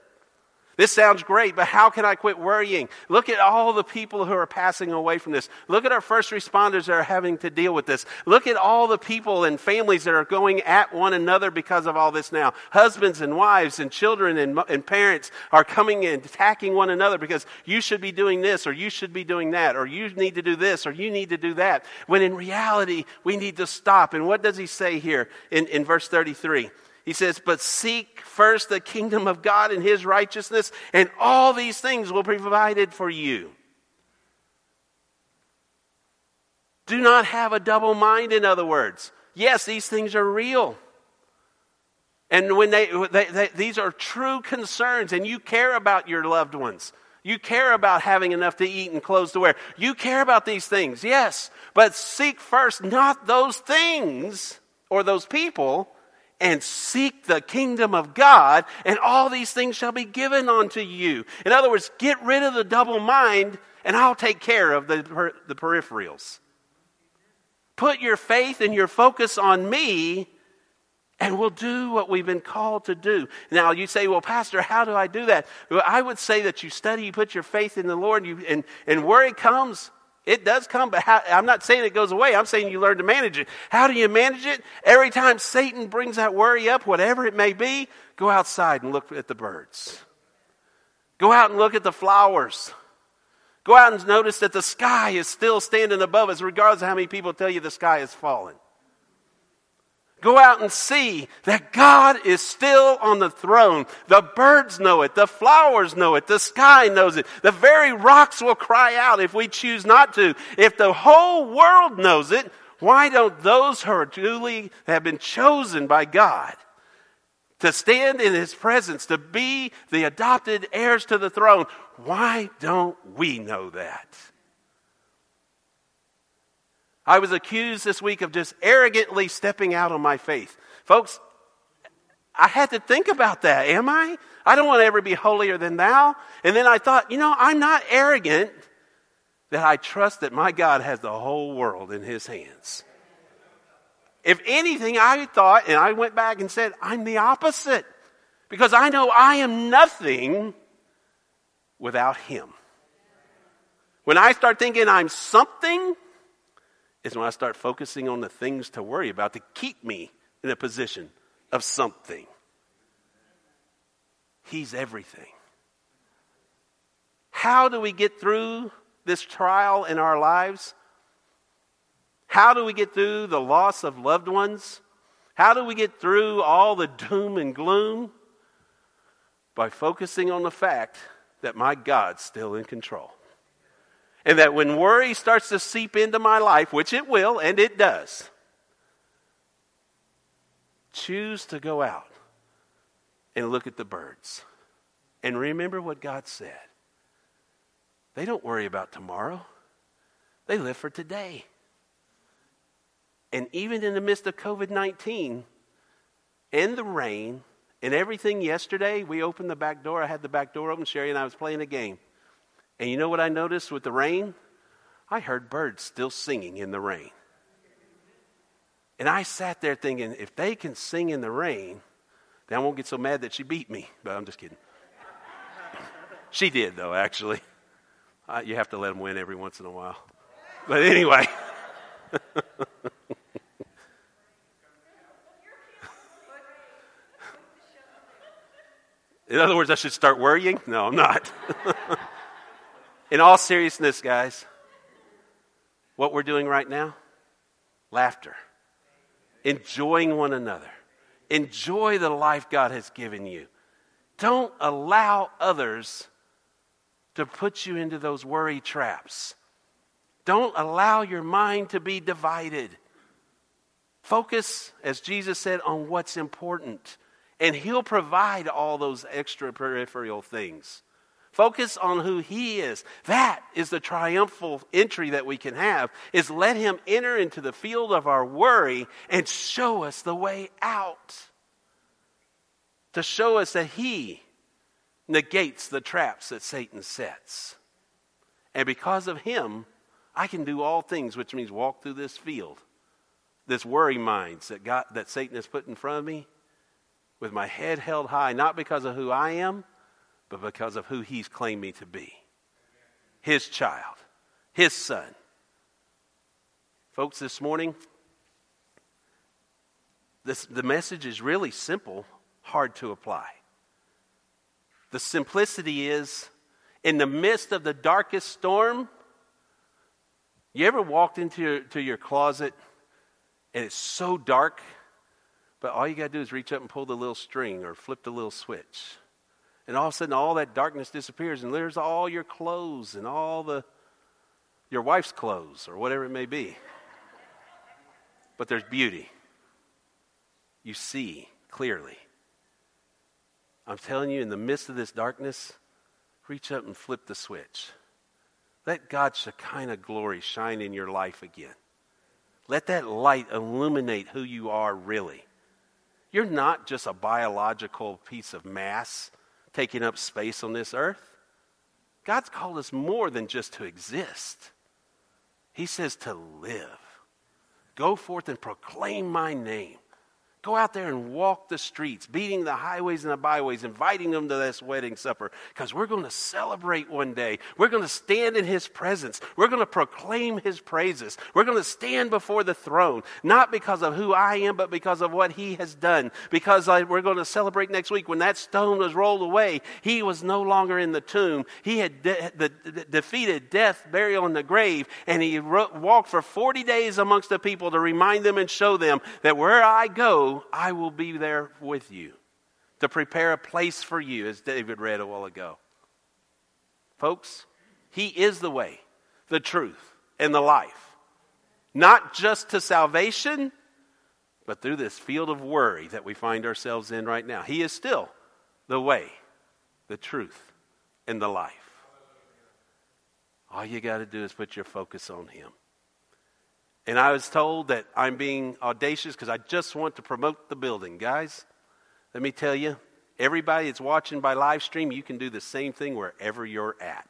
This sounds great, but how can I quit worrying? Look at all the people who are passing away from this. Look at our first responders that are having to deal with this. Look at all the people and families that are going at one another because of all this now. Husbands and wives and children and, and parents are coming and attacking one another because you should be doing this or you should be doing that or you need to do this or you need to do that. When in reality, we need to stop. And what does he say here in, in verse 33? He says, But seek first the kingdom of God and his righteousness, and all these things will be provided for you. Do not have a double mind, in other words. Yes, these things are real. And when they, they, they, these are true concerns, and you care about your loved ones. You care about having enough to eat and clothes to wear. You care about these things, yes. But seek first not those things or those people, and seek the kingdom of God, and all these things shall be given unto you. In other words, get rid of the double mind, and I'll take care of the, the peripherals. Put your faith and your focus on me, and we'll do what we've been called to do. Now, you say, well, Pastor, how do I do that? Well, I would say that you study, you put your faith in the Lord, and, you, and, and where it comes, it does come, but how, I'm not saying it goes away. I'm saying you learn to manage it. How do you manage it? Every time Satan brings that worry up, whatever it may be, go outside and look at the birds. Go out and look at the flowers. Go out and notice that the sky is still standing above us, regardless of how many people tell you the sky is falling. Go out and see that God is still on the throne. The birds know it. The flowers know it. The sky knows it. The very rocks will cry out if we choose not to. If the whole world knows it, why don't those who are truly have been chosen by God to stand in his presence, to be the adopted heirs to the throne, why don't we know that? I was accused this week of just arrogantly stepping out on my faith. Folks, I had to think about that. Am I? I don't want to ever be holier than thou. And then I thought, you know, I'm not arrogant that I trust that my God has the whole world in his hands. If anything, I thought, and I went back and said, I'm the opposite. Because I know I am nothing without him. When I start thinking I'm something, is when I start focusing on the things to worry about to keep me in a position of something. He's everything. How do we get through this trial in our lives? How do we get through the loss of loved ones? How do we get through all the doom and gloom? By focusing on the fact that my God's still in control. And that when worry starts to seep into my life, which it will, and it does, choose to go out and look at the birds. And remember what God said. They don't worry about tomorrow, they live for today. And even in the midst of COVID 19 and the rain and everything yesterday, we opened the back door. I had the back door open. Sherry and I was playing a game. And you know what I noticed with the rain? I heard birds still singing in the rain. And I sat there thinking, if they can sing in the rain, then I won't get so mad that she beat me. But I'm just kidding. she did, though, actually. Uh, you have to let them win every once in a while. But anyway. in other words, I should start worrying? No, I'm not. In all seriousness, guys, what we're doing right now laughter, enjoying one another, enjoy the life God has given you. Don't allow others to put you into those worry traps. Don't allow your mind to be divided. Focus, as Jesus said, on what's important, and He'll provide all those extra peripheral things. Focus on who he is. That is the triumphal entry that we can have is let him enter into the field of our worry and show us the way out. To show us that he negates the traps that Satan sets. And because of him, I can do all things, which means walk through this field, this worry minds that, God, that Satan has put in front of me, with my head held high, not because of who I am, but because of who he's claimed me to be his child, his son. Folks, this morning, this, the message is really simple, hard to apply. The simplicity is in the midst of the darkest storm, you ever walked into your, to your closet and it's so dark, but all you got to do is reach up and pull the little string or flip the little switch. And all of a sudden, all that darkness disappears, and there's all your clothes and all the your wife's clothes or whatever it may be. But there's beauty. You see clearly. I'm telling you, in the midst of this darkness, reach up and flip the switch. Let God's Shekinah glory shine in your life again. Let that light illuminate who you are really. You're not just a biological piece of mass taking up space on this earth. God's called us more than just to exist, He says to live. Go forth and proclaim my name. Go out there and walk the streets, beating the highways and the byways, inviting them to this wedding supper, because we're going to celebrate one day. We're going to stand in His presence. We're going to proclaim His praises. We're going to stand before the throne, not because of who I am, but because of what He has done. Because I, we're going to celebrate next week when that stone was rolled away, He was no longer in the tomb. He had de- the, defeated death, burial, and the grave, and He ro- walked for 40 days amongst the people to remind them and show them that where I go, I will be there with you to prepare a place for you, as David read a while ago. Folks, He is the way, the truth, and the life. Not just to salvation, but through this field of worry that we find ourselves in right now. He is still the way, the truth, and the life. All you got to do is put your focus on Him. And I was told that I'm being audacious because I just want to promote the building. Guys, let me tell you, everybody that's watching by live stream, you can do the same thing wherever you're at.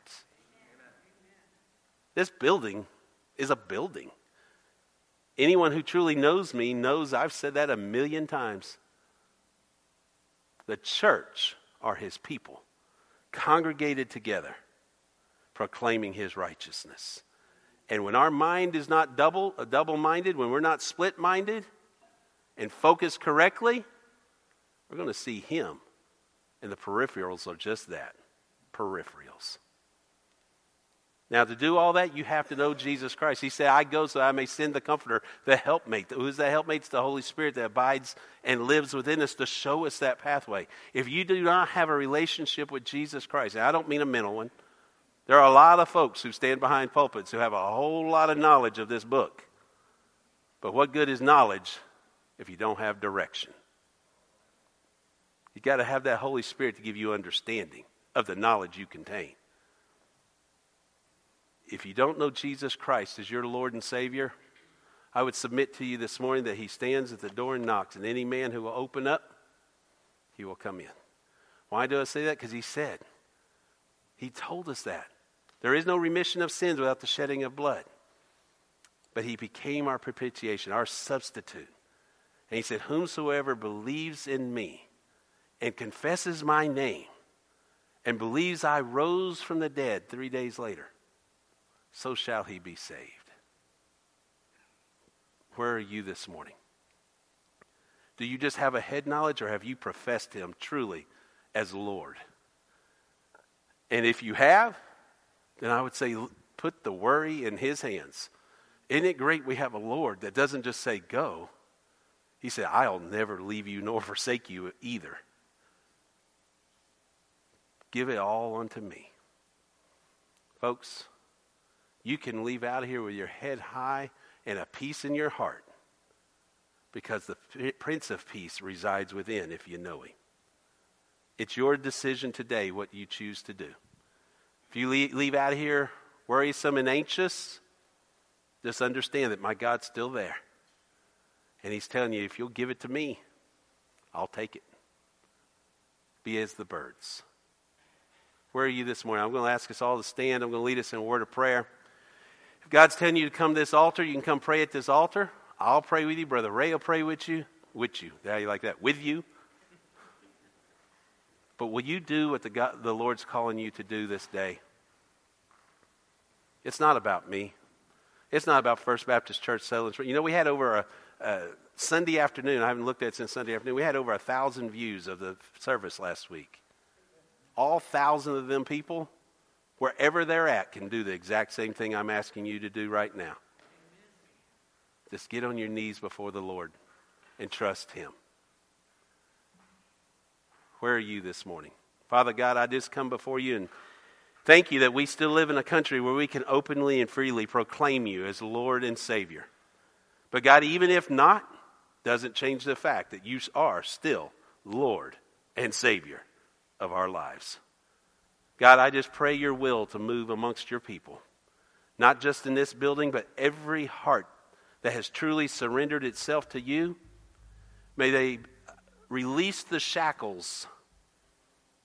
This building is a building. Anyone who truly knows me knows I've said that a million times. The church are his people, congregated together, proclaiming his righteousness. And when our mind is not double, uh, double-minded, when we're not split-minded and focused correctly, we're going to see him. And the peripherals are just that, peripherals. Now, to do all that, you have to know Jesus Christ. He said, I go so I may send the Comforter, the helpmate. Who's the helpmate? It's the Holy Spirit that abides and lives within us to show us that pathway. If you do not have a relationship with Jesus Christ, and I don't mean a mental one, there are a lot of folks who stand behind pulpits who have a whole lot of knowledge of this book. But what good is knowledge if you don't have direction? You've got to have that Holy Spirit to give you understanding of the knowledge you contain. If you don't know Jesus Christ as your Lord and Savior, I would submit to you this morning that He stands at the door and knocks, and any man who will open up, He will come in. Why do I say that? Because He said, He told us that. There is no remission of sins without the shedding of blood. But he became our propitiation, our substitute. And he said, Whomsoever believes in me and confesses my name and believes I rose from the dead three days later, so shall he be saved. Where are you this morning? Do you just have a head knowledge or have you professed him truly as Lord? And if you have, then I would say put the worry in his hands. Isn't it great we have a Lord that doesn't just say go? He said, I'll never leave you nor forsake you either. Give it all unto me. Folks, you can leave out of here with your head high and a peace in your heart because the Prince of Peace resides within if you know him. It's your decision today what you choose to do. If you leave out of here worrisome and anxious, just understand that my God's still there. And He's telling you, if you'll give it to me, I'll take it. Be as the birds. Where are you this morning? I'm going to ask us all to stand. I'm going to lead us in a word of prayer. If God's telling you to come to this altar, you can come pray at this altar. I'll pray with you. Brother Ray will pray with you. With you. Yeah, you like that? With you. But will you do what the, God, the Lord's calling you to do this day? It's not about me. It's not about First Baptist Church Sutherland. You know, we had over a, a Sunday afternoon, I haven't looked at it since Sunday afternoon, we had over a thousand views of the service last week. All thousand of them people, wherever they're at, can do the exact same thing I'm asking you to do right now. Just get on your knees before the Lord and trust Him. Where are you this morning? Father God, I just come before you and thank you that we still live in a country where we can openly and freely proclaim you as Lord and Savior. But God, even if not, doesn't change the fact that you are still Lord and Savior of our lives. God, I just pray your will to move amongst your people, not just in this building, but every heart that has truly surrendered itself to you. May they release the shackles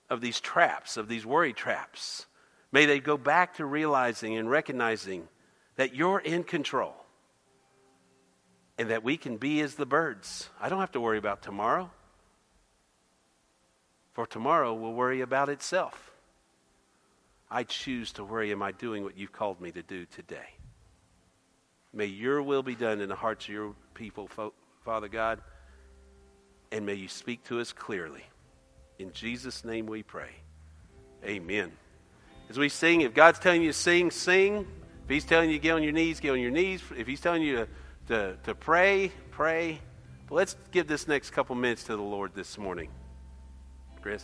of these traps, of these worry traps. May they go back to realizing and recognizing that you're in control and that we can be as the birds. I don't have to worry about tomorrow, for tomorrow will worry about itself. I choose to worry, am I doing what you've called me to do today? May your will be done in the hearts of your people, Father God, and may you speak to us clearly. In Jesus' name we pray. Amen. As we sing, if God's telling you to sing, sing. If He's telling you to get on your knees, get on your knees. If He's telling you to, to, to pray, pray. But let's give this next couple minutes to the Lord this morning. Chris?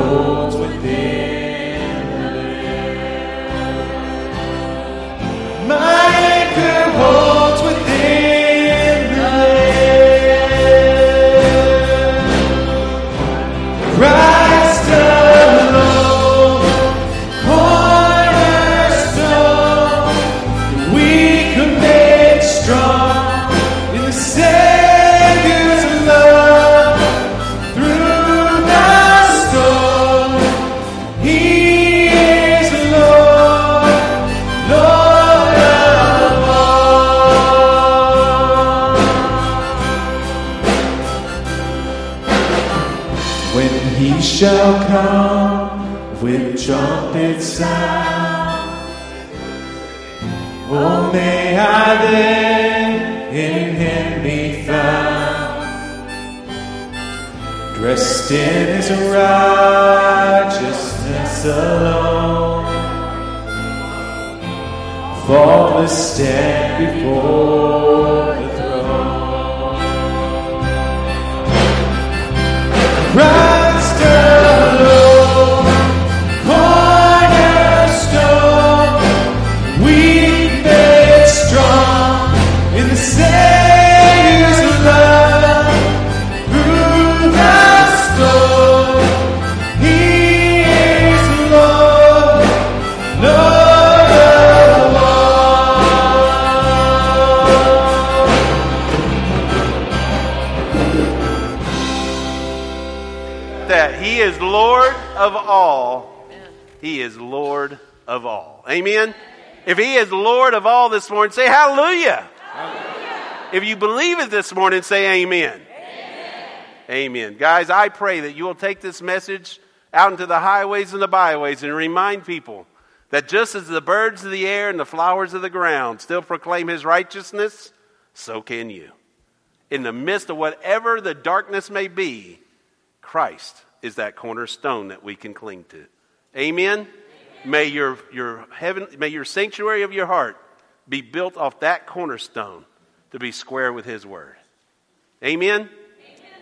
Sin is righteousness alone. Faultless stand before. Amen? If He is Lord of all this morning, say hallelujah. If you believe it this morning, say amen. Amen. Guys, I pray that you will take this message out into the highways and the byways and remind people that just as the birds of the air and the flowers of the ground still proclaim his righteousness, so can you. In the midst of whatever the darkness may be, Christ is that cornerstone that we can cling to. Amen. May your, your heaven, may your sanctuary of your heart be built off that cornerstone to be square with his word. Amen.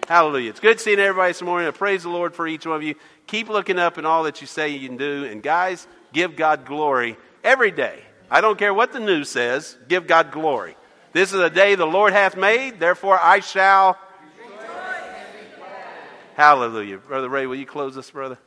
Hallelujah. It's good seeing everybody this morning. I praise the Lord for each one of you. Keep looking up in all that you say you can do. And guys, give God glory every day. I don't care what the news says, give God glory. This is a day the Lord hath made, therefore I shall. Hallelujah. Brother Ray, will you close us, brother?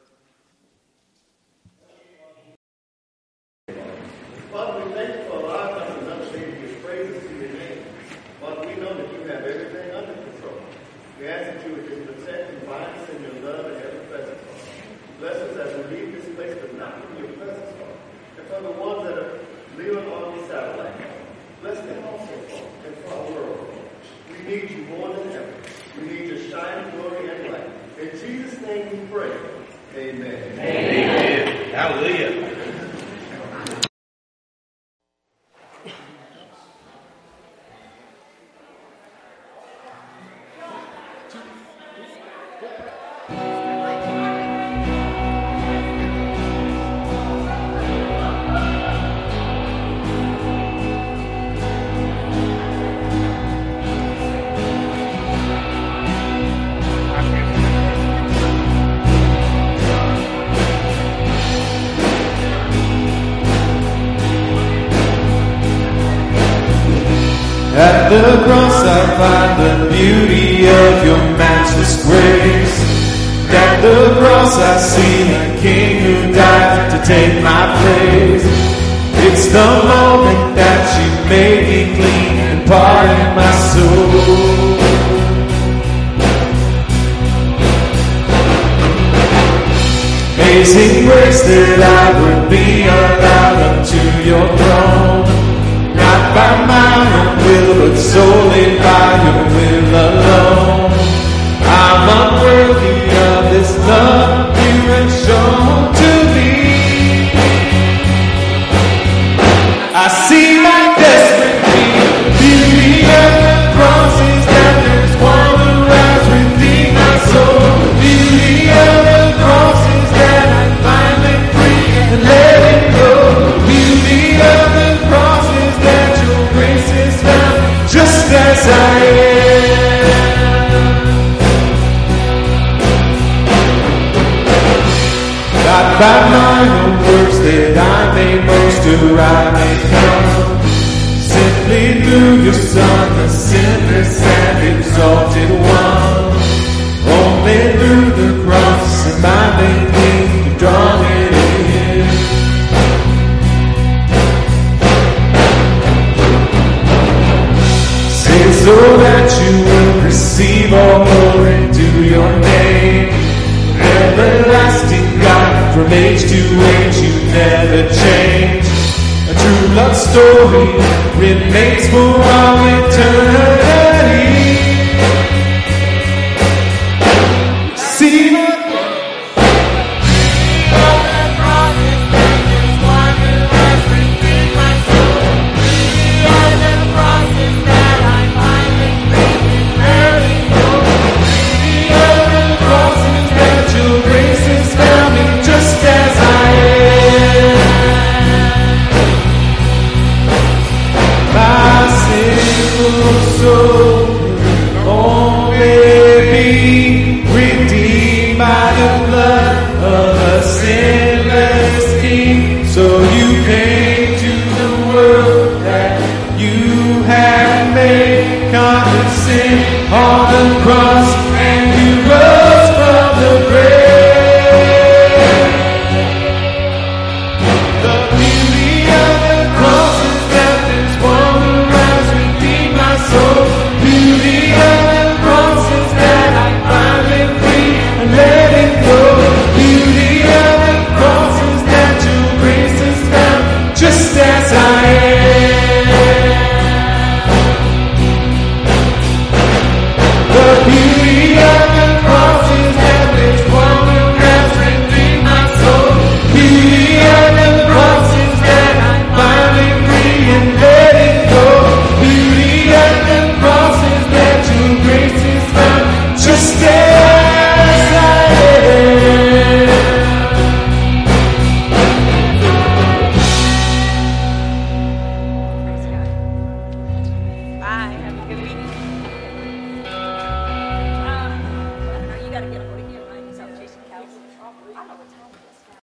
As I am. By mine own works that I may boast or I. Simply through your Son, the sinless and exalted one. Only through the cross am I made so that you will receive all glory to your name. Everlasting God, from age to age you never change. A true love story remains for all eternity.